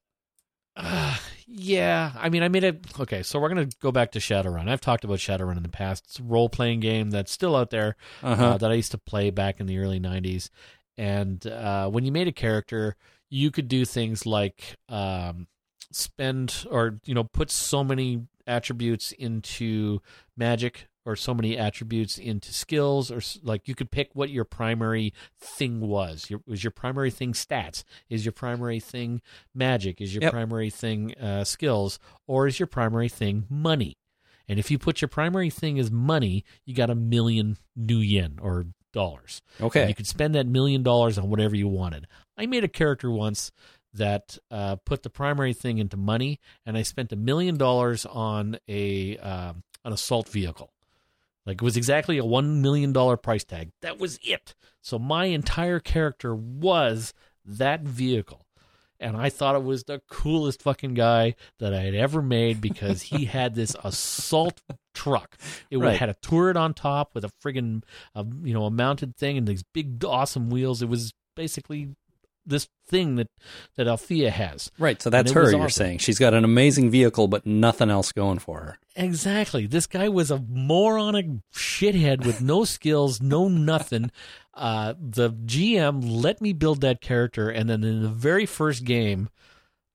Uh, yeah, I mean, I made it. Okay, so we're gonna go back to Shadowrun. I've talked about Shadowrun in the past. It's a role playing game that's still out there Uh-huh. uh, that I used to play back in the early '90s. And uh, when you made a character, you could do things like um, spend or you know put so many attributes into magic or so many attributes into skills or like you could pick what your primary thing was your, was your primary thing stats is your primary thing magic is your Yep. primary thing uh, skills or is your primary thing money and if you put your primary thing as money you got a million nuyen or dollars and okay. you could spend that million dollars on whatever you wanted. I made a character once that uh, put the primary thing into money, and I spent a million dollars on a um, an assault vehicle. Like it was exactly a one million dollar price tag. That was it. So my entire character was that vehicle. And I thought it was the coolest fucking guy that I had ever made because he <laughs> had this assault truck. It Right. had a turret on top with a friggin' uh, you know a mounted thing and these big awesome wheels. It was basically this thing that that Althea has. Right, so that's her. You're awesome. saying she's got an amazing vehicle, but nothing else going for her. Exactly. This guy was a moronic shithead with no skills, no nothing. <laughs> Uh, the GM let me build that character, and then in the very first game,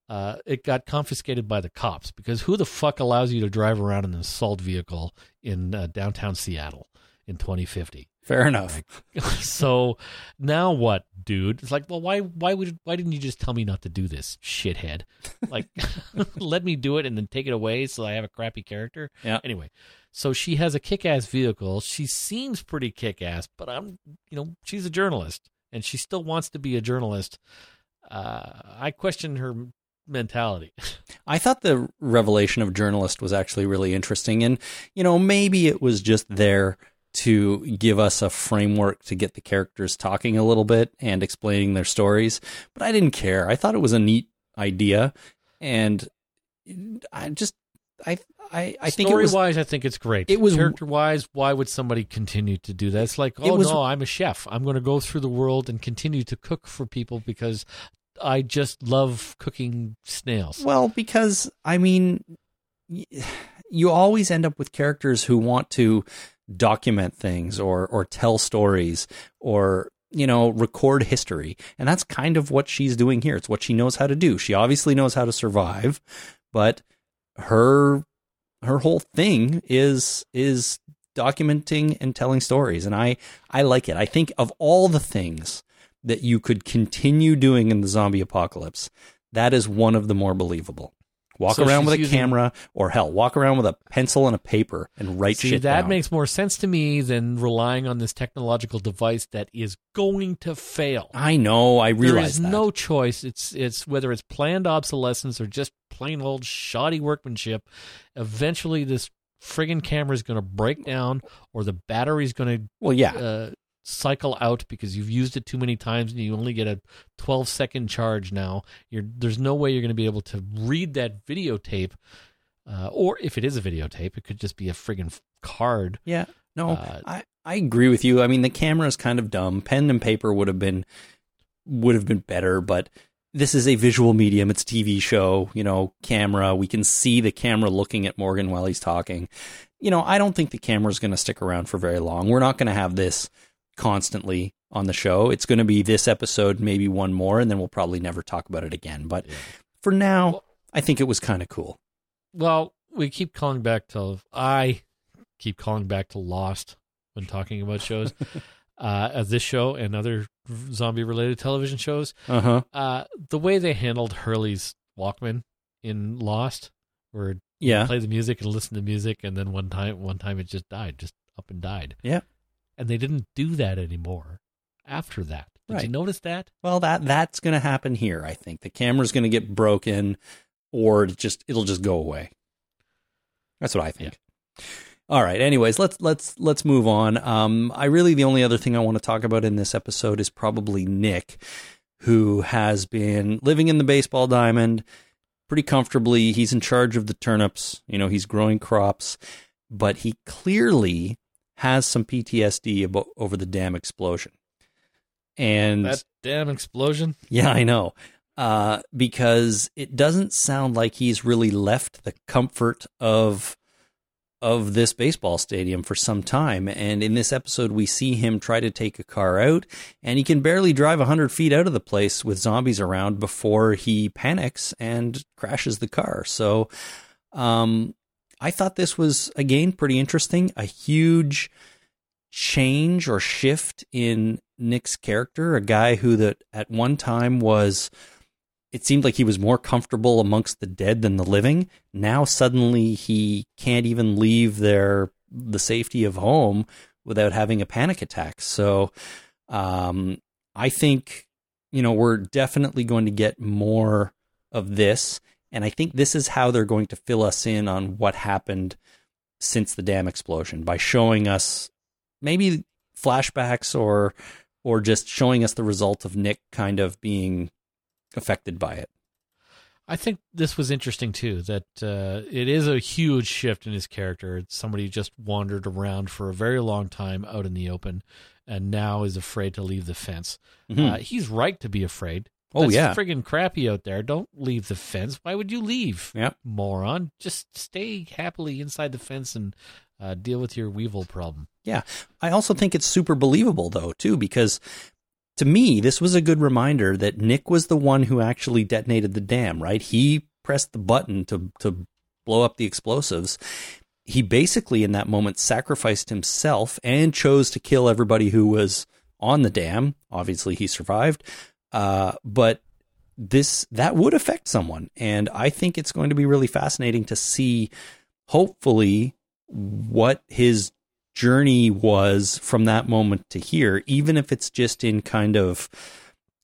uh, it got confiscated by the cops because who the fuck allows you to drive around in an assault vehicle in uh, downtown Seattle in 2050? Fair enough. <laughs> so now what, dude? It's like, well, why, why would, why didn't you just tell me not to do this, shithead? Like, <laughs> let me do it and then take it away so I have a crappy character. Yeah. Anyway, so she has a kick-ass vehicle. She seems pretty kick-ass, but I'm, you know, she's a journalist and she still wants to be a journalist. Uh, I question her mentality. <laughs> I thought the revelation of journalist was actually really interesting. And, you know, maybe it was just there to give us a framework to get the characters talking a little bit and explaining their stories. But I didn't care. I thought it was a neat idea. And I just, I, I, I think it Story was. wise, I think it's great. it was- character wise. Why would somebody continue to do that? It's like, oh was- no, I'm a chef. I'm going to go through the world and continue to cook for people because I just love cooking snails. Well, because I mean, <sighs> you always end up with characters who want to document things or or tell stories or you know record history, and that's kind of what she's doing here. It's what she knows how to do. She obviously knows how to survive, but her her whole thing is is documenting and telling stories, and I I like it. I think of all the things that you could continue doing in the zombie apocalypse, that is one of the more believable. Walk So around with a using- camera, or hell, walk around with a pencil and a paper and write See, shit that down. makes more sense to me than relying on this technological device that is going to fail. I know. I realize is that. no choice. It's it's whether it's planned obsolescence or just plain old shoddy workmanship. Eventually, this friggin' camera is going to break down, or the battery's going to well, yeah, uh, cycle out because you've used it too many times and you only get a 12 second charge now. You're, there's no way you're going to be able to read that videotape. Uh, or if it is a videotape, it could just be a friggin' card. yeah. No, uh, I I agree with you. I mean, the camera is kind of dumb. Pen and paper would have been would have been better, but this is a visual medium. It's a TV show, you know, camera. We can see the camera looking at Morgan while he's talking. You know, I don't think the camera's going to stick around for very long. We're not going to have this constantly on the show. It's going to be this episode, maybe one more, and then we'll probably never talk about it again. But for now, Well- I think it was kind of cool. Well, we keep calling back to I keep calling back to Lost when talking about shows. <laughs> uh, as this show and other zombie related television shows, Uh huh. uh, the way they handled Hurley's Walkman in Lost, where Yeah. play the music and listen to music, and then one time, one time it just died, just up and died. Yeah. And they didn't do that anymore after that. Did you notice that? Well, that that's going to happen here. I think the camera's going to get broken, or it just it'll just go away. That's what I think. All right. Anyways, let's let's let's move on. Um, I really the only other thing I want to talk about in this episode is probably Nick, who has been living in the baseball diamond pretty comfortably. He's in charge of the turnips. You know, he's growing crops, but he clearly has some PTSD about, over the dam explosion. And That damn explosion. yeah, I know. Uh, because it doesn't sound like he's really left the comfort of of this baseball stadium for some time. And in this episode, we see him try to take a car out, and he can barely drive 100 feet out of the place with zombies around before he panics and crashes the car. So, um, I thought this was, again, pretty interesting. A huge change or shift in Nick's character, a guy who that at one time was it seemed like he was more comfortable amongst the dead than the living. Now suddenly he can't even leave their the safety of home without having a panic attack. So um, I think you know we're definitely going to get more of this, and I think this is how they're going to fill us in on what happened since the dam explosion by showing us maybe flashbacks or or just showing us the result of Nick kind of being affected by it. I think this was interesting too. That uh, it is a huge shift in his character. It's somebody who just wandered around for a very long time out in the open, and now is afraid to leave the fence. Mhm. Uh, he's right to be afraid. Oh, That's yeah. friggin' crappy out there. Don't leave the fence. Why would you leave? Yep. moron. Just stay happily inside the fence and uh, deal with your weevil problem. Yeah. I also think it's super believable though, too, because to me, this was a good reminder that Nick was the one who actually detonated the dam, right? He pressed the button to to blow up the explosives. He basically in that moment sacrificed himself and chose to kill everybody who was on the dam. Obviously he survived. Uh, but this that would affect someone and I think it's going to be really fascinating to see hopefully what his journey was from that moment to here, even if it's just in kind of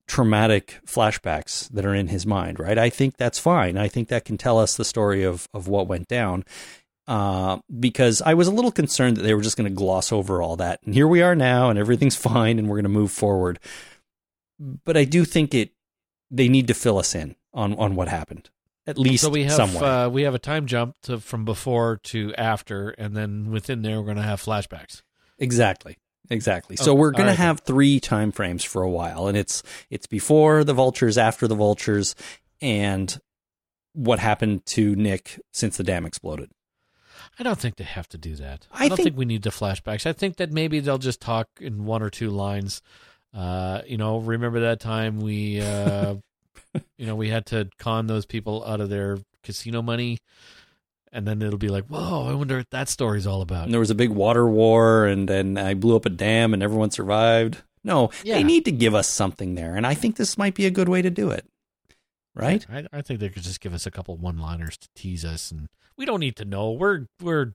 traumatic flashbacks that are in his mind, right? I think that's fine. I think that can tell us the story of, of what went down. Uh, because I was a little concerned that they were just going to gloss over all that. And here we are now, and everything's <laughs> fine, and we're going to move forward. But I do think it they need to fill us in on, on what happened, at least So we have uh, we have a time jump to, from before to after, and then within there we're going to have flashbacks. Exactly. Exactly. Oh, So we're going all to have three time frames for a while and it's it's before the vultures, after the vultures and what happened to Nick since the dam exploded. I don't think they have to do that. I I, don't think- think, we need the flashbacks. I think that maybe they'll just talk in one or two lines. Uh, you know, remember that time we, uh, <laughs> you know, we had to con those people out of their casino money, and then it'll be like, whoa, I wonder what that story's all about. And there was a big water war and and I blew up a dam and everyone survived. No, they need to give us something there and I think this might be a good way to do it. Right? I, I think they could just give us a couple one-liners to tease us, and we don't need to know. We're we're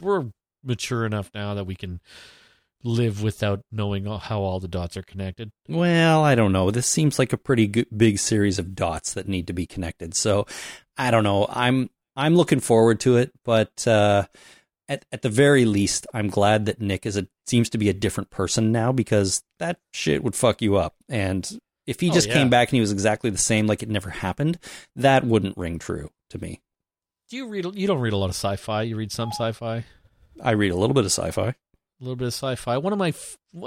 we're mature enough now that we can live without knowing how all the dots are connected. Well, I don't know. This seems like a pretty good, big series of dots that need to be connected. So, I don't know. I'm I'm looking forward to it, but uh, at at the very least, I'm glad that Nick is a seems to be a different person now because that shit would fuck you up. And if he Oh, just yeah. came back and he was exactly the same, like it never happened, that wouldn't ring true to me. Do you read? You don't read a lot of sci-fi. You read some sci-fi, I read a little bit of sci-fi. Little bit of sci-fi. One of my,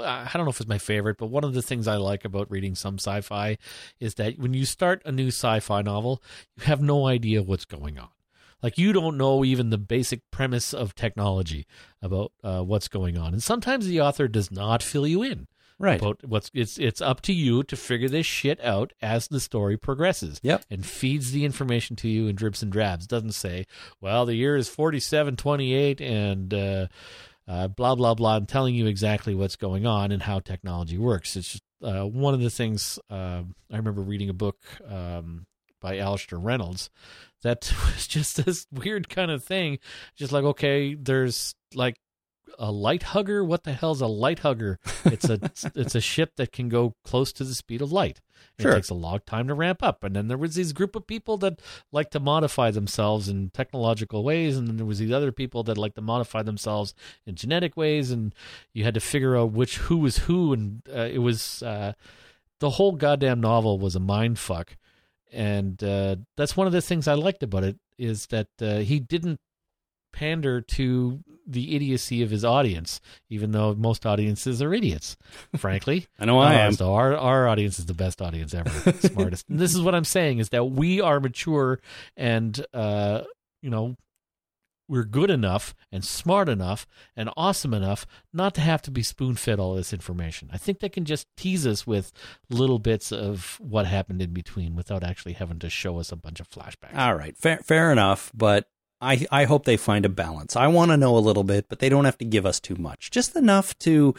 I don't know if it's my favorite, but one of the things I like about reading some sci-fi is that when you start a new sci-fi novel, you have no idea what's going on. Like you don't know even the basic premise of technology about uh, what's going on, and sometimes the author does not fill you in. Right. about what's it's it's up to you to figure this shit out as the story progresses. Yep. And feeds the information to you in drips and drabs. Doesn't say, well, the year is forty seven twenty eight and uh, uh, blah blah blah, and telling you exactly what's going on and how technology works. It's just uh, one of the things. Uh, I remember reading a book um, by Alastair Reynolds that <laughs> was just this weird kind of thing. Just like okay, there's like a light hugger. What the hell's a light hugger? It's a <laughs> it's a ship that can go close to the speed of light. Sure. It takes a long time to ramp up. And then there was these group of people that like to modify themselves in technological ways, and then there was these other people that like to modify themselves in genetic ways, and you had to figure out which who was who, and uh, it was uh, the whole goddamn novel was a mind fuck. And uh, that's one of the things I liked about it is that uh, he didn't pander to the idiocy of his audience, even though most audiences are idiots, frankly. <laughs> I know I Uh, am. So our our audience is the best audience ever, <laughs> smartest. And this is what I'm saying is that we are mature and uh, you know we're good enough and smart enough and awesome enough not to have to be spoon fed all this information. I think they can just tease us with little bits of what happened in between without actually having to show us a bunch of flashbacks. All right, fair, fair enough. But I, I hope they find a balance. I want to know a little bit, but they don't have to give us too much. Just enough to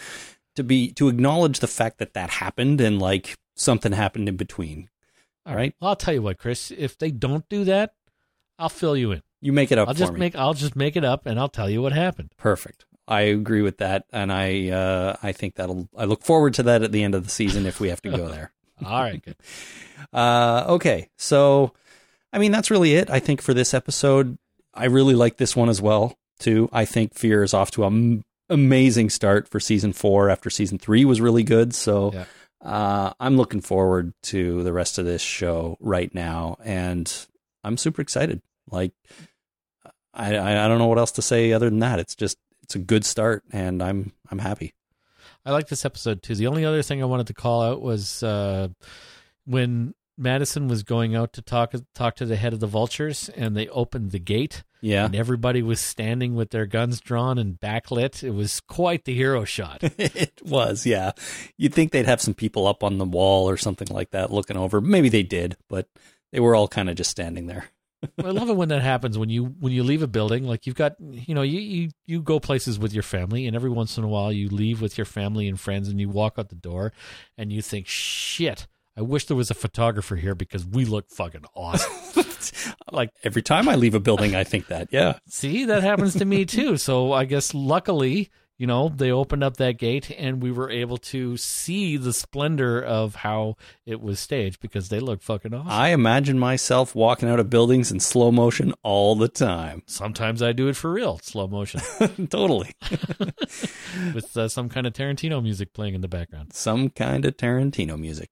to be to acknowledge the fact that that happened and like something happened in between. All right. Well, I'll tell you what, Chris. If they don't do that, I'll fill you in. You make it up I'll for just me. make I'll just make it up and I'll tell you what happened. Perfect. I agree with that, and I uh, I think that'll. I look forward to that at the end of the season if we have to go there. <laughs> <laughs> All right, good. Uh, okay, so I mean that's really it. I think for this episode, I really like this one as well too. I think Fear is off to an amazing start for season four after season three was really good. So Yeah. uh, I'm looking forward to the rest of this show right now, and I'm super excited. Like I I I don't know what else to say other than that. It's just it's a good start, and I'm I'm happy. I like this episode too. The only other thing I wanted to call out was uh, when Madison was going out to talk talk to the head of the vultures, and they opened the gate, Yeah. and everybody was standing with their guns drawn and backlit. It was quite the hero shot. <laughs> it was, yeah. You'd think they'd have some people up on the wall or something like that looking over. Maybe they did, but they were all kind of just standing there. <laughs> I love it when that happens when you when you leave a building like you've got you know you, you you go places with your family and every once in a while you leave with your family and friends and you walk out the door and you think shit I wish there was a photographer here because we look fucking awesome <laughs> like Every time I leave a building, I think that, yeah. see that happens to me too so I guess luckily you know they opened up that gate and we were able to see the splendor of how it was staged because they look fucking awesome I imagine myself walking out of buildings in slow motion all the time. <laughs> sometimes I do it for real slow motion <laughs> totally. with uh, some kind of Tarantino music playing in the background. Some kind of Tarantino music.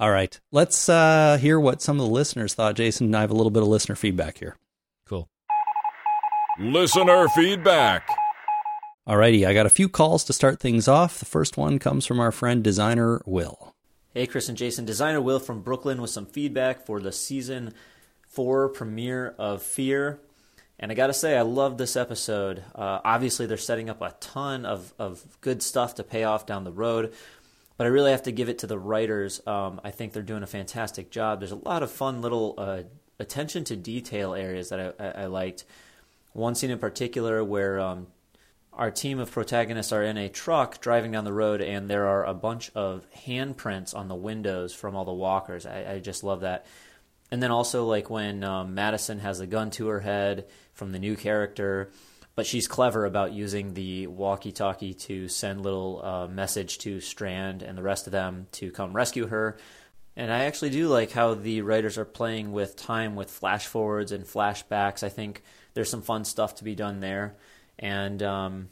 All right. Let's uh, hear what some of the listeners thought. Jason, I have a little bit of listener feedback here. Cool. Listener feedback. Alrighty, I got a few calls to start things off. The first one comes from our friend designer Will. Hey, Chris and Jason. Designer Will from Brooklyn with some feedback for the season four premiere of Fear. And I got to say, I love this episode. Uh, obviously, they're setting up a ton of, of good stuff to pay off down the road. But I really have to give it to the writers. Um, I think they're doing a fantastic job. There's a lot of fun little uh, attention to detail areas that I, I, I liked. One scene in particular where um, our team of protagonists are in a truck driving down the road, and there are a bunch of handprints on the windows from all the walkers. I, I just love that. And then also, like when um, Madison has a gun to her head from the new character, but she's clever about using the walkie-talkie to send little uh, message to Strand and the rest of them to come rescue her. And I actually do like how the writers are playing with time with flash forwards and flashbacks. I think there's some fun stuff to be done there. And um,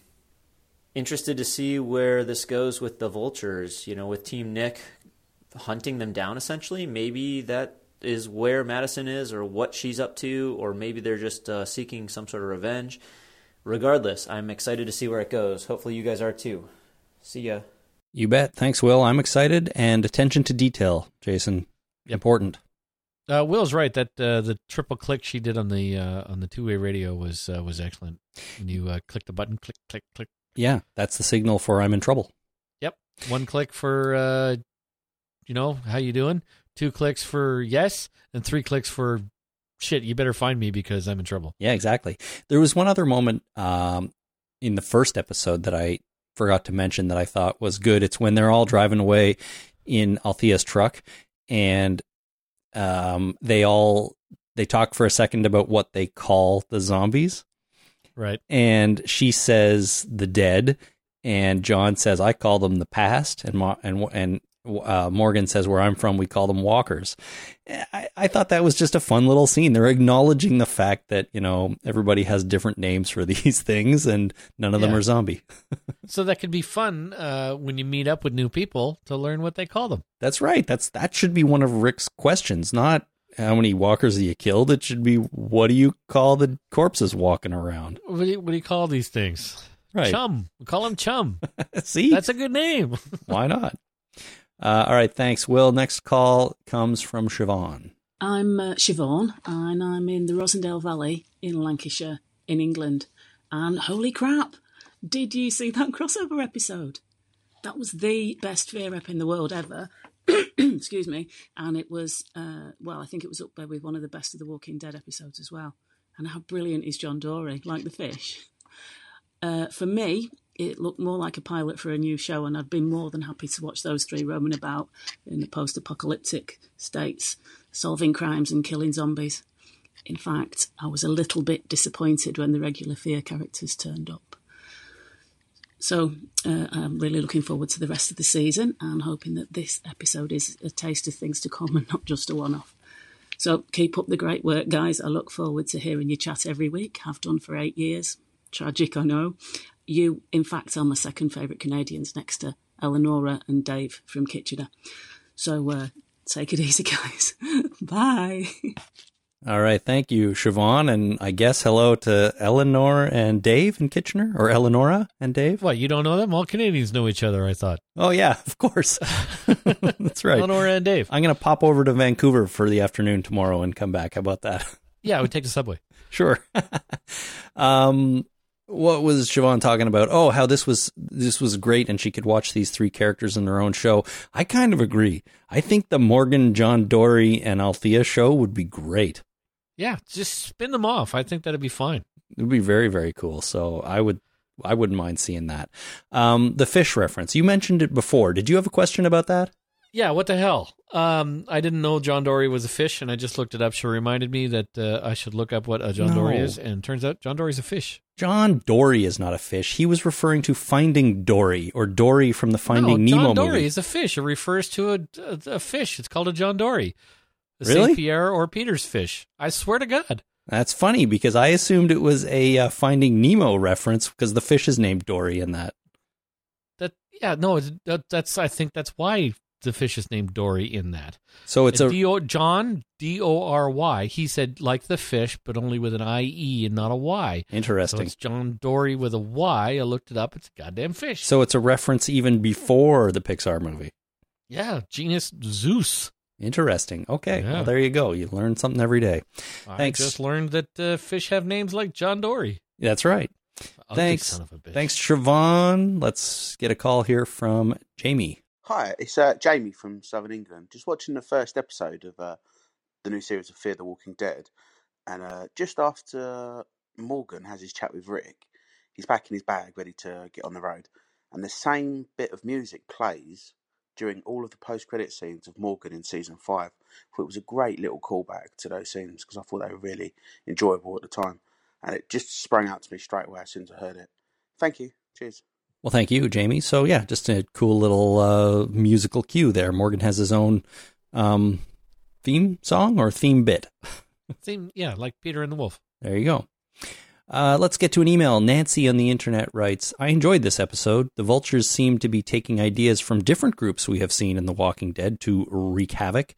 interested to see where this goes with the vultures. You know, with Team Nick hunting them down essentially. Maybe that is where Madison is or what she's up to, or maybe they're just uh, seeking some sort of revenge. Regardless, I'm excited to see where it goes. Hopefully, you guys are too. See ya. You bet. Thanks, Will. I'm excited. And attention to detail, Jason. Important. Uh, Will's right that uh, the triple click she did on the uh, on the two way radio was uh, was excellent. When you uh, click the button, click, click, click. Yeah, that's the signal for I'm in trouble. Yep, one click for uh, you know how you doing. Two clicks for yes, and three clicks for shit. You better find me because I'm in trouble. Yeah, exactly. There was one other moment um, in the first episode that I forgot to mention that I thought was good. It's when they're all driving away in Althea's truck, and um, they all they talk for a second about what they call the zombies, Right. and she says the dead, and John says I call them the past, and Mo- and and uh, Morgan says where I'm from we call them walkers. I, I thought that was just a fun little scene. They're acknowledging the fact that you know everybody has different names for <laughs> these things, and none of them are zombie. <laughs> So that could be fun uh, when you meet up with new people to learn what they call them. That's right. That's that should be one of Rick's questions, not how many walkers have you killed. It should be what do you call the corpses walking around? What do you, what do you call these things? Right. Chum. We call him Chum. <laughs> See, That's a good name. why not? Uh, all right, thanks, Will. Next call comes from Siobhan. I'm uh, Siobhan, and I'm in the Rossendale Valley in Lancashire, in England. And holy crap, did you see that <laughs> crossover episode? That was the best fear rep in the world ever. <clears throat> Excuse me. And it was, uh, well, I think it was up there with one of the best of the Walking Dead episodes as well. And how brilliant is John Dorie, like the fish? Uh, for me, it looked more like a pilot for a new show, and I'd been more than happy to watch those three roaming about in the post apocalyptic states, solving crimes and killing zombies. In fact, I was a little bit disappointed when the regular fear characters turned up. So uh, I'm really looking forward to the rest of the season and hoping that this episode is a taste of things to come and not just a one off. So keep up the great work, guys. I look forward to hearing you chat every week. Have done for eight years. Tragic, I know. You, in fact, are my second favourite Canadians next to Eleonora and Dave from Kitchener. So uh, take it <laughs> easy, guys. <laughs> Bye. All right, thank you, Siobhan, and I guess hello to Eleanor and Dave in Kitchener, or Eleonora and Dave. What, you don't know them? All Canadians know each other, I thought. Oh yeah, of course. <laughs> That's right. Eleanor and Dave. I'm gonna pop over to Vancouver for the afternoon tomorrow and come back. How about that? Yeah, I would take the subway. Sure. um, what was Siobhan talking about? Oh, how this was this was great, and she could watch these three characters in their own show. I kind of agree. I think the Morgan, John Dorie, and Althea show would be great. Yeah, just spin them off. I think that'd be fine. It would be very very cool. So I would I wouldn't mind seeing that. Um, the fish reference you mentioned it before. Did you have a question about that? Yeah, what the hell? Um, I didn't know John Dory was a fish, and I just looked it up. She reminded me that uh, I should look up what a John Dory is, and turns out John Dory's a fish. John Dory is not a fish. He was referring to Finding Dory or Dory from the Finding no, Nemo John Dory movie. is a fish. It refers to a, a, a fish. It's called a John Dory. The Really? St. Pierre or Peter's fish. I swear to God. That's funny because I assumed it was a uh, Finding Nemo reference because the fish is named Dory in that. That yeah, no, that, that's I think that's why the fish is named Dory in that. So it's a John D O R Y. He said like the fish, but only with an I E and not a Y. So interesting. it's John Dory with a Y. I looked it up. It's a goddamn fish. So it's a reference even before the Pixar movie. yeah, genus Zeus. Interesting. Okay, Yeah. well there you go. You learn something every day. Thanks. I just learned that uh, fish have names like John Dory. That's right. Thanks. son of a bitch. Thanks, Siobhan. Let's get a call here from Jamie. Hi, it's uh, Jamie from Southern England. Just watching the first episode of uh, the new series of Fear the Walking Dead, and uh, just after Morgan has his chat with Rick, he's packing his bag ready to get on the road, and the same bit of music plays during all of the post-credit scenes of Morgan in season five. Thought it was a great little callback to those scenes because I thought they were really enjoyable at the time, and it just sprang out to me straight away as soon as I heard it. Thank you. Cheers. Well, thank you, Jamie. So yeah, just a cool little uh, musical cue there. Morgan has his own um, theme song or theme bit. <laughs> Same, yeah, like Peter and the Wolf. There you go. Uh, let's get to an email. Nancy on the internet writes I enjoyed this episode. The vultures seem to be taking ideas from different groups we have seen in The Walking Dead to wreak havoc.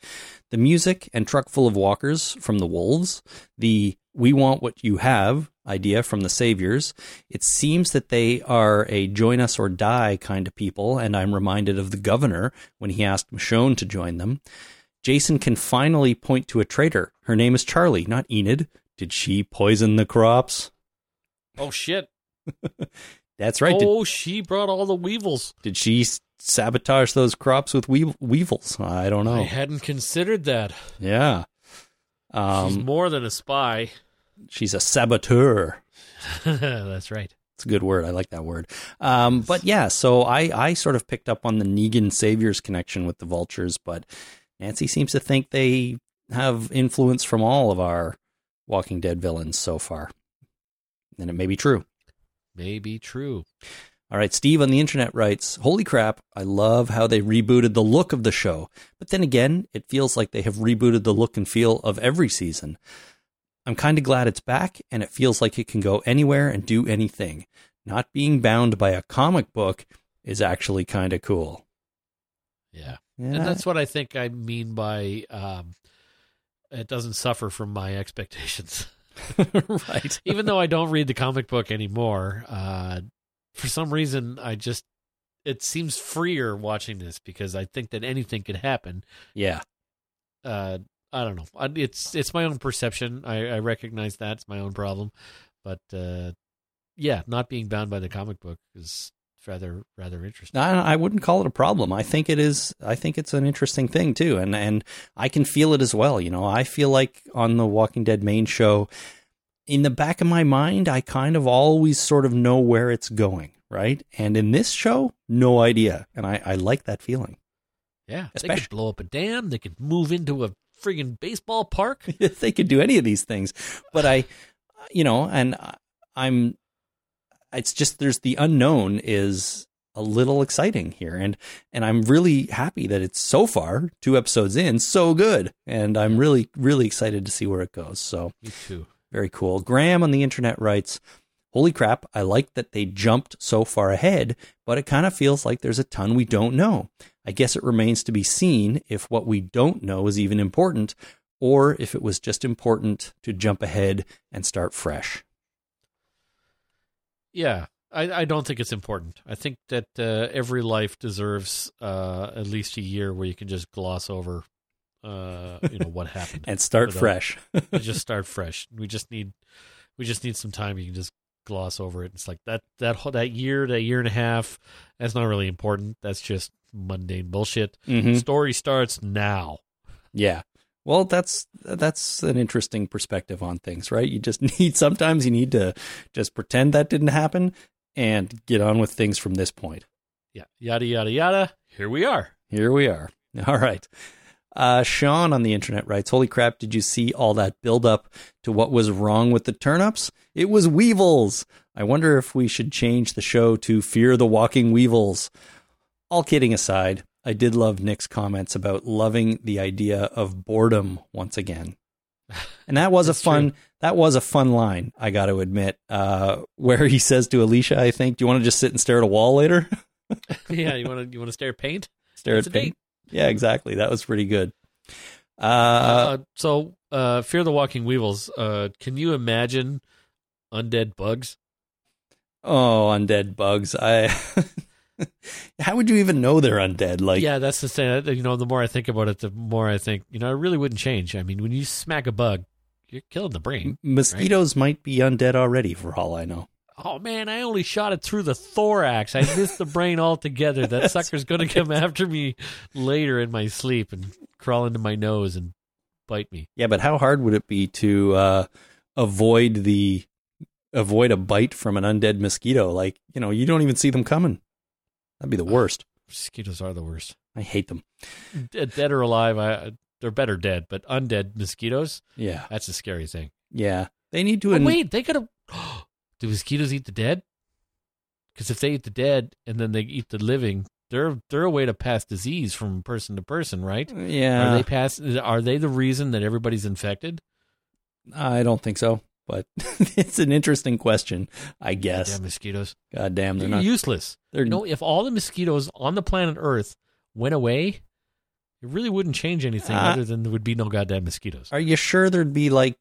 The music and truck full of walkers from the wolves, the we want what you have idea from the saviors. It seems that they are a join us or die kind of people, and I'm reminded of the governor when he asked Michonne to join them. Jason can finally point to a traitor. Her name is Charlie, not Enid. Did she poison the crops? Oh shit! <laughs> That's right. Did, Oh, she brought all the weevils. did she sabotage those crops with wee- weevils? I don't know. I hadn't considered that. yeah. She's Um, more than a spy. She's a saboteur. <laughs> That's right. It's a good word. I like that word. Um, but yeah, so I, I sort of picked up on the Negan Saviors connection with the vultures, but Nancy seems to think they have influence from all of our Walking Dead villains so far. And it may be true. May be true. All right, Steve on the internet writes, Holy crap, I love how they rebooted the look of the show. But then again, it feels like they have rebooted the look and feel of every season. I'm kind of glad it's back, and it feels like it can go anywhere and do anything. Not being bound by a comic book is actually kind of cool. Yeah. Yeah. And that's what I think I mean by um, it doesn't suffer from my expectations. <laughs> <laughs> right. Even though I don't read the comic book anymore, uh, for some reason I just it seems freer watching this because I think that anything could happen. Yeah. Uh, I don't know. It's it's my own perception. I, I recognize that it's my own problem, but uh, yeah, not being bound by the comic book is rather rather interesting. I, I wouldn't call it a problem. I think it is. I think it's an interesting thing too, and and I can feel it as well. You know, I feel like on the Walking Dead main show, in the back of my mind, I kind of always sort of know where it's going, right? And in this show, no idea, and I, I like that feeling. Yeah, they could blow up a dam. They could move into a friggin' baseball park. <laughs> they could do any of these things, but I, you know, and I'm. It's just there's the unknown is a little exciting here, and and I'm really happy that it's so far two episodes in so good, and I'm really really excited to see where it goes. So Me too. very cool. Graham on the internet writes, Holy crap, I like that they jumped so far ahead, but it kind of feels like there's a ton we don't know. I guess it remains to be seen if what we don't know is even important, or if it was just important to jump ahead and start fresh. Yeah, I, I don't think it's important. I think that uh, every life deserves uh, at least a year where you can just gloss over, uh, you know, what <laughs> happened And start fresh. <laughs> just start fresh. We just need, we just need some time. You can just gloss over it. It's like that that whole, that year, that year and a half. That's not really important. That's just mundane bullshit. Mhm. Story starts now. Yeah. Well, that's that's an interesting perspective on things, right? You just <laughs> need sometimes you need to just pretend that didn't happen and get on with things from this point. Yeah, yada yada yada. Here we are. Here we are. <laughs> All right. Uh, Sean on the internet writes, Holy crap, did you see all that build up to what was wrong with the turnips? It was weevils. I wonder if we should change the show to Fear the Walking Weevils. All kidding aside, I did love Nick's comments about loving the idea of boredom once again. <laughs> And that was a fun true. that was a fun line, I got to admit, uh, where he says to Alicia, I think, do you want to just sit and stare at a wall later? <laughs> yeah, you want to you want to stare at paint? stare It's at a date. paint. Yeah, exactly. That was pretty good. Uh, Uh, so, uh, Fear the Walking Weevils. Uh, can you imagine undead bugs? oh, undead bugs. I. <laughs> How would you even know they're undead? Like, yeah, that's the thing. You know, the more I think about it, the more I think, you know, it really wouldn't change. I mean, when you smack a bug, you're killing the brain. mosquitoes might be undead already, for all I know. Oh man, I only shot it through the thorax. I missed the brain altogether. That <laughs> sucker's going to come after me later in my sleep and crawl into my nose and bite me. Yeah, but how hard would it be to uh, avoid the avoid a bite from an undead mosquito? Like, you know, you don't even see them coming. That'd be the ah, worst. Mosquitoes are the worst. I hate them. Dead, dead or alive, I, they're better dead, but undead mosquitoes, Yeah, that's a scary thing. yeah. They need to. Oh, wait, they could have. <gasps> Do mosquitoes eat the dead? Because if they eat the dead and then they eat the living, they're they're a way to pass disease from person to person, right? yeah, Are they pass? Are they the reason that everybody's infected? I don't think so. But <laughs> it's an interesting question, I guess. Damn mosquitoes! God damn, they're They're not. useless. They're You know, if all the mosquitoes on the planet Earth went away, it really wouldn't change anything Uh, other than there would be no goddamn mosquitoes. Are you sure there'd be like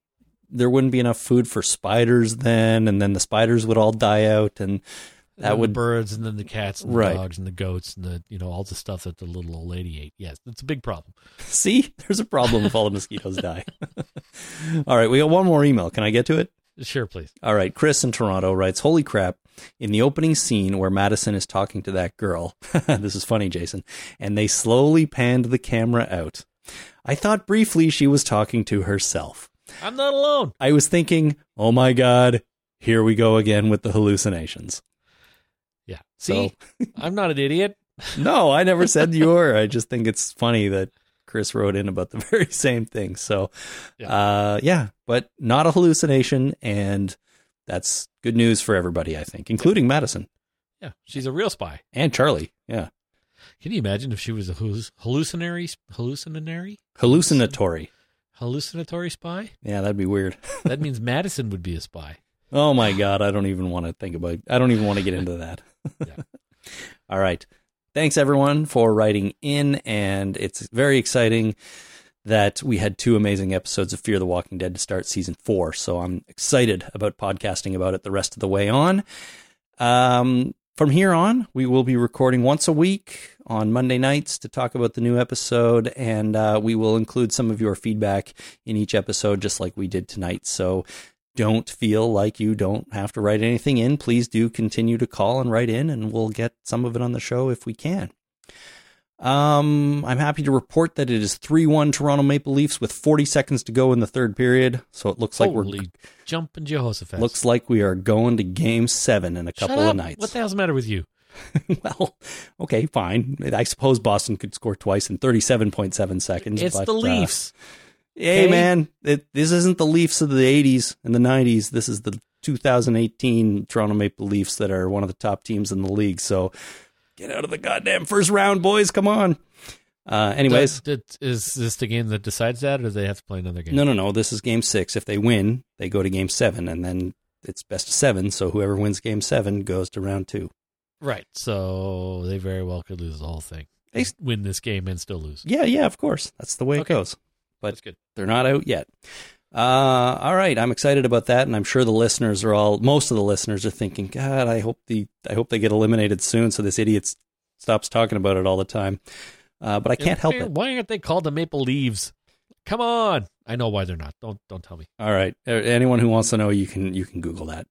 there wouldn't be enough food for spiders then, and then the spiders would all die out, And that would the birds and then the cats and the Right. dogs and the goats and the you know all the stuff that the little old lady ate. Yes, it's a big problem. <laughs> see. There's a problem if all the mosquitoes <laughs> die. all right, we got one more email. Can I get to it? Sure, please. All right, Chris in Toronto writes, "Holy crap! In the opening scene where Madison is talking to that girl, <laughs> this is funny, Jason, and they slowly panned the camera out. I thought briefly she was talking to herself. I'm not alone. I was thinking, oh my god, here we go again with the hallucinations. See, I'm not an idiot. <laughs> <laughs> No, I never said you were. I just think it's funny that Chris wrote in about the <laughs> very same thing. So, Yeah. uh, yeah, but not a hallucination, and that's good news for everybody, I think, including Madison Yeah, she's a real spy. and Charlie. Yeah. Can you imagine if she was a halluc- hallucinatory, hallucinatory, Hallucinatory. hallucinatory spy? Yeah, that'd be weird. That means Madison would be a spy. Oh my God. I don't even want to think about I don't even want to get into that. Yeah. <laughs> All right. Thanks everyone for writing in. And it's very exciting that we had two amazing episodes of Fear the Walking Dead to start season four. So I'm excited about podcasting about it the rest of the way on. Um, from here on, we will be recording once a week on Monday nights to talk about the new episode, and uh, we will include some of your feedback in each episode, just like we did tonight. So don't feel like you don't have to write anything in. Please do continue to call and write in, and we'll get some of it on the show if we can. Um, I'm happy to report that it is 3 1 Toronto Maple Leafs with 40 seconds to go in the third period. So it looks like Holy we're jumping Jehoshaphat. looks like we are going to game seven in a Shut couple up. of nights. What the hell's the matter with you? <laughs> well, okay, fine. I suppose Boston could score twice in 37.7 seconds. It's but, the uh, Leafs. Hey, okay? man, it, this isn't the Leafs of the 80s and the 90s. This is the 2018 Toronto Maple Leafs that are one of the top teams in the league. So get out of the goddamn first round, boys. Come on. Uh, anyways, is this the game that decides that, or do they have to play another game? no, no, no. This is game six. If they win, they go to game seven, and then it's best of seven. So whoever wins game seven goes to round two. Right. So they very well could lose the whole thing. They- win this game and still lose. Yeah, yeah, of course. That's the way Okay. it goes. But good. they're not out yet. Uh, all right, I'm excited about that, and I'm sure the listeners are all. Most of the listeners are thinking, God, I hope the I hope they get eliminated soon, so this idiot stops talking about it all the time. Uh, but I can't help it. Why aren't they called the Maple Leaves? Come on. I know why they're not. Don't don't tell me. All right, anyone who wants to know, you can you can Google that.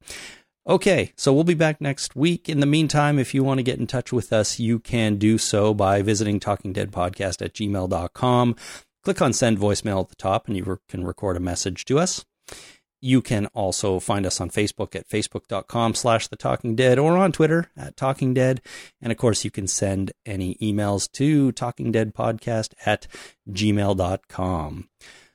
Okay, so we'll be back next week. In the meantime, if you want to get in touch with us, you can do so by visiting talkingdeadpodcast at gmail.com. Click on send voicemail at the top and you re- can record a message to us. You can also find us on Facebook at facebook.com slash the talking dead or on Twitter at talking dead. And of course, you can send any emails to talkingdeadpodcast at gmail.com.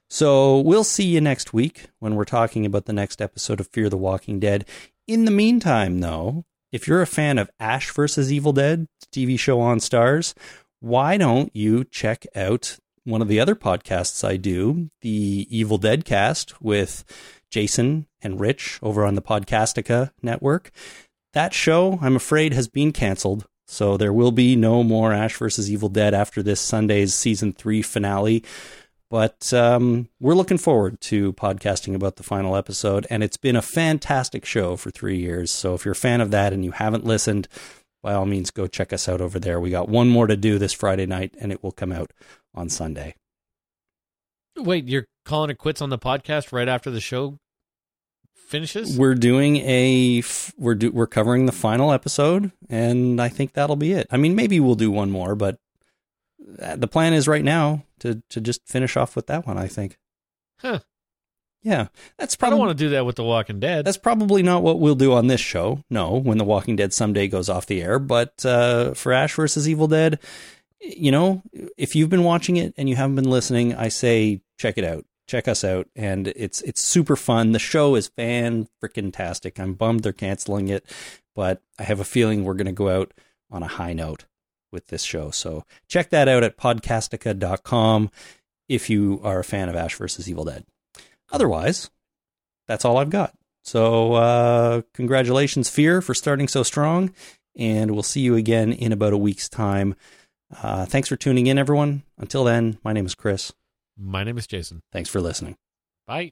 So we'll see you next week when we're talking about the next episode of Fear the Walking Dead. In the meantime, though, if you're a fan of Ash versus Evil Dead TV show on Starz, why don't you check out one of the other podcasts I do, the Evil Dead cast with Jason and Rich over on the Podcastica network. That show, I'm afraid, has been canceled. So there will be no more Ash versus Evil Dead after this Sunday's season three finale. But um, we're looking forward to podcasting about the final episode, and it's been a fantastic show for three years. So if you're a fan of that and you haven't listened, by all means, go check us out over there. We got one more to do this Friday night, and it will come out on Sunday. Wait, you're calling it quits on the podcast right after the show finishes? We're doing a we're do, we're covering the final episode, and I think that'll be it. I mean, maybe we'll do one more, but uh, the plan is right now to to just finish off with that one. I think. Huh. Yeah, that's I probably don't want to do that with The Walking Dead. That's probably not what we'll do on this show. No, when The Walking Dead someday goes off the air. But uh, for Ash versus Evil Dead, you know, if you've been watching it and you haven't been listening, I say check it out. Check us out, and it's it's super fun. The show is fan freaking tastic. I'm bummed they're canceling it, but I have a feeling we're going to go out on a high note with this show. So check that out at podcastica.com if you are a fan of Ash versus Evil Dead. Otherwise, that's all I've got. So, uh, congratulations, Fear, for starting so strong. And we'll see you again in about a week's time. Uh, thanks for tuning in, everyone. Until then, my name is Chris. My name is Jason. Thanks for listening. Bye.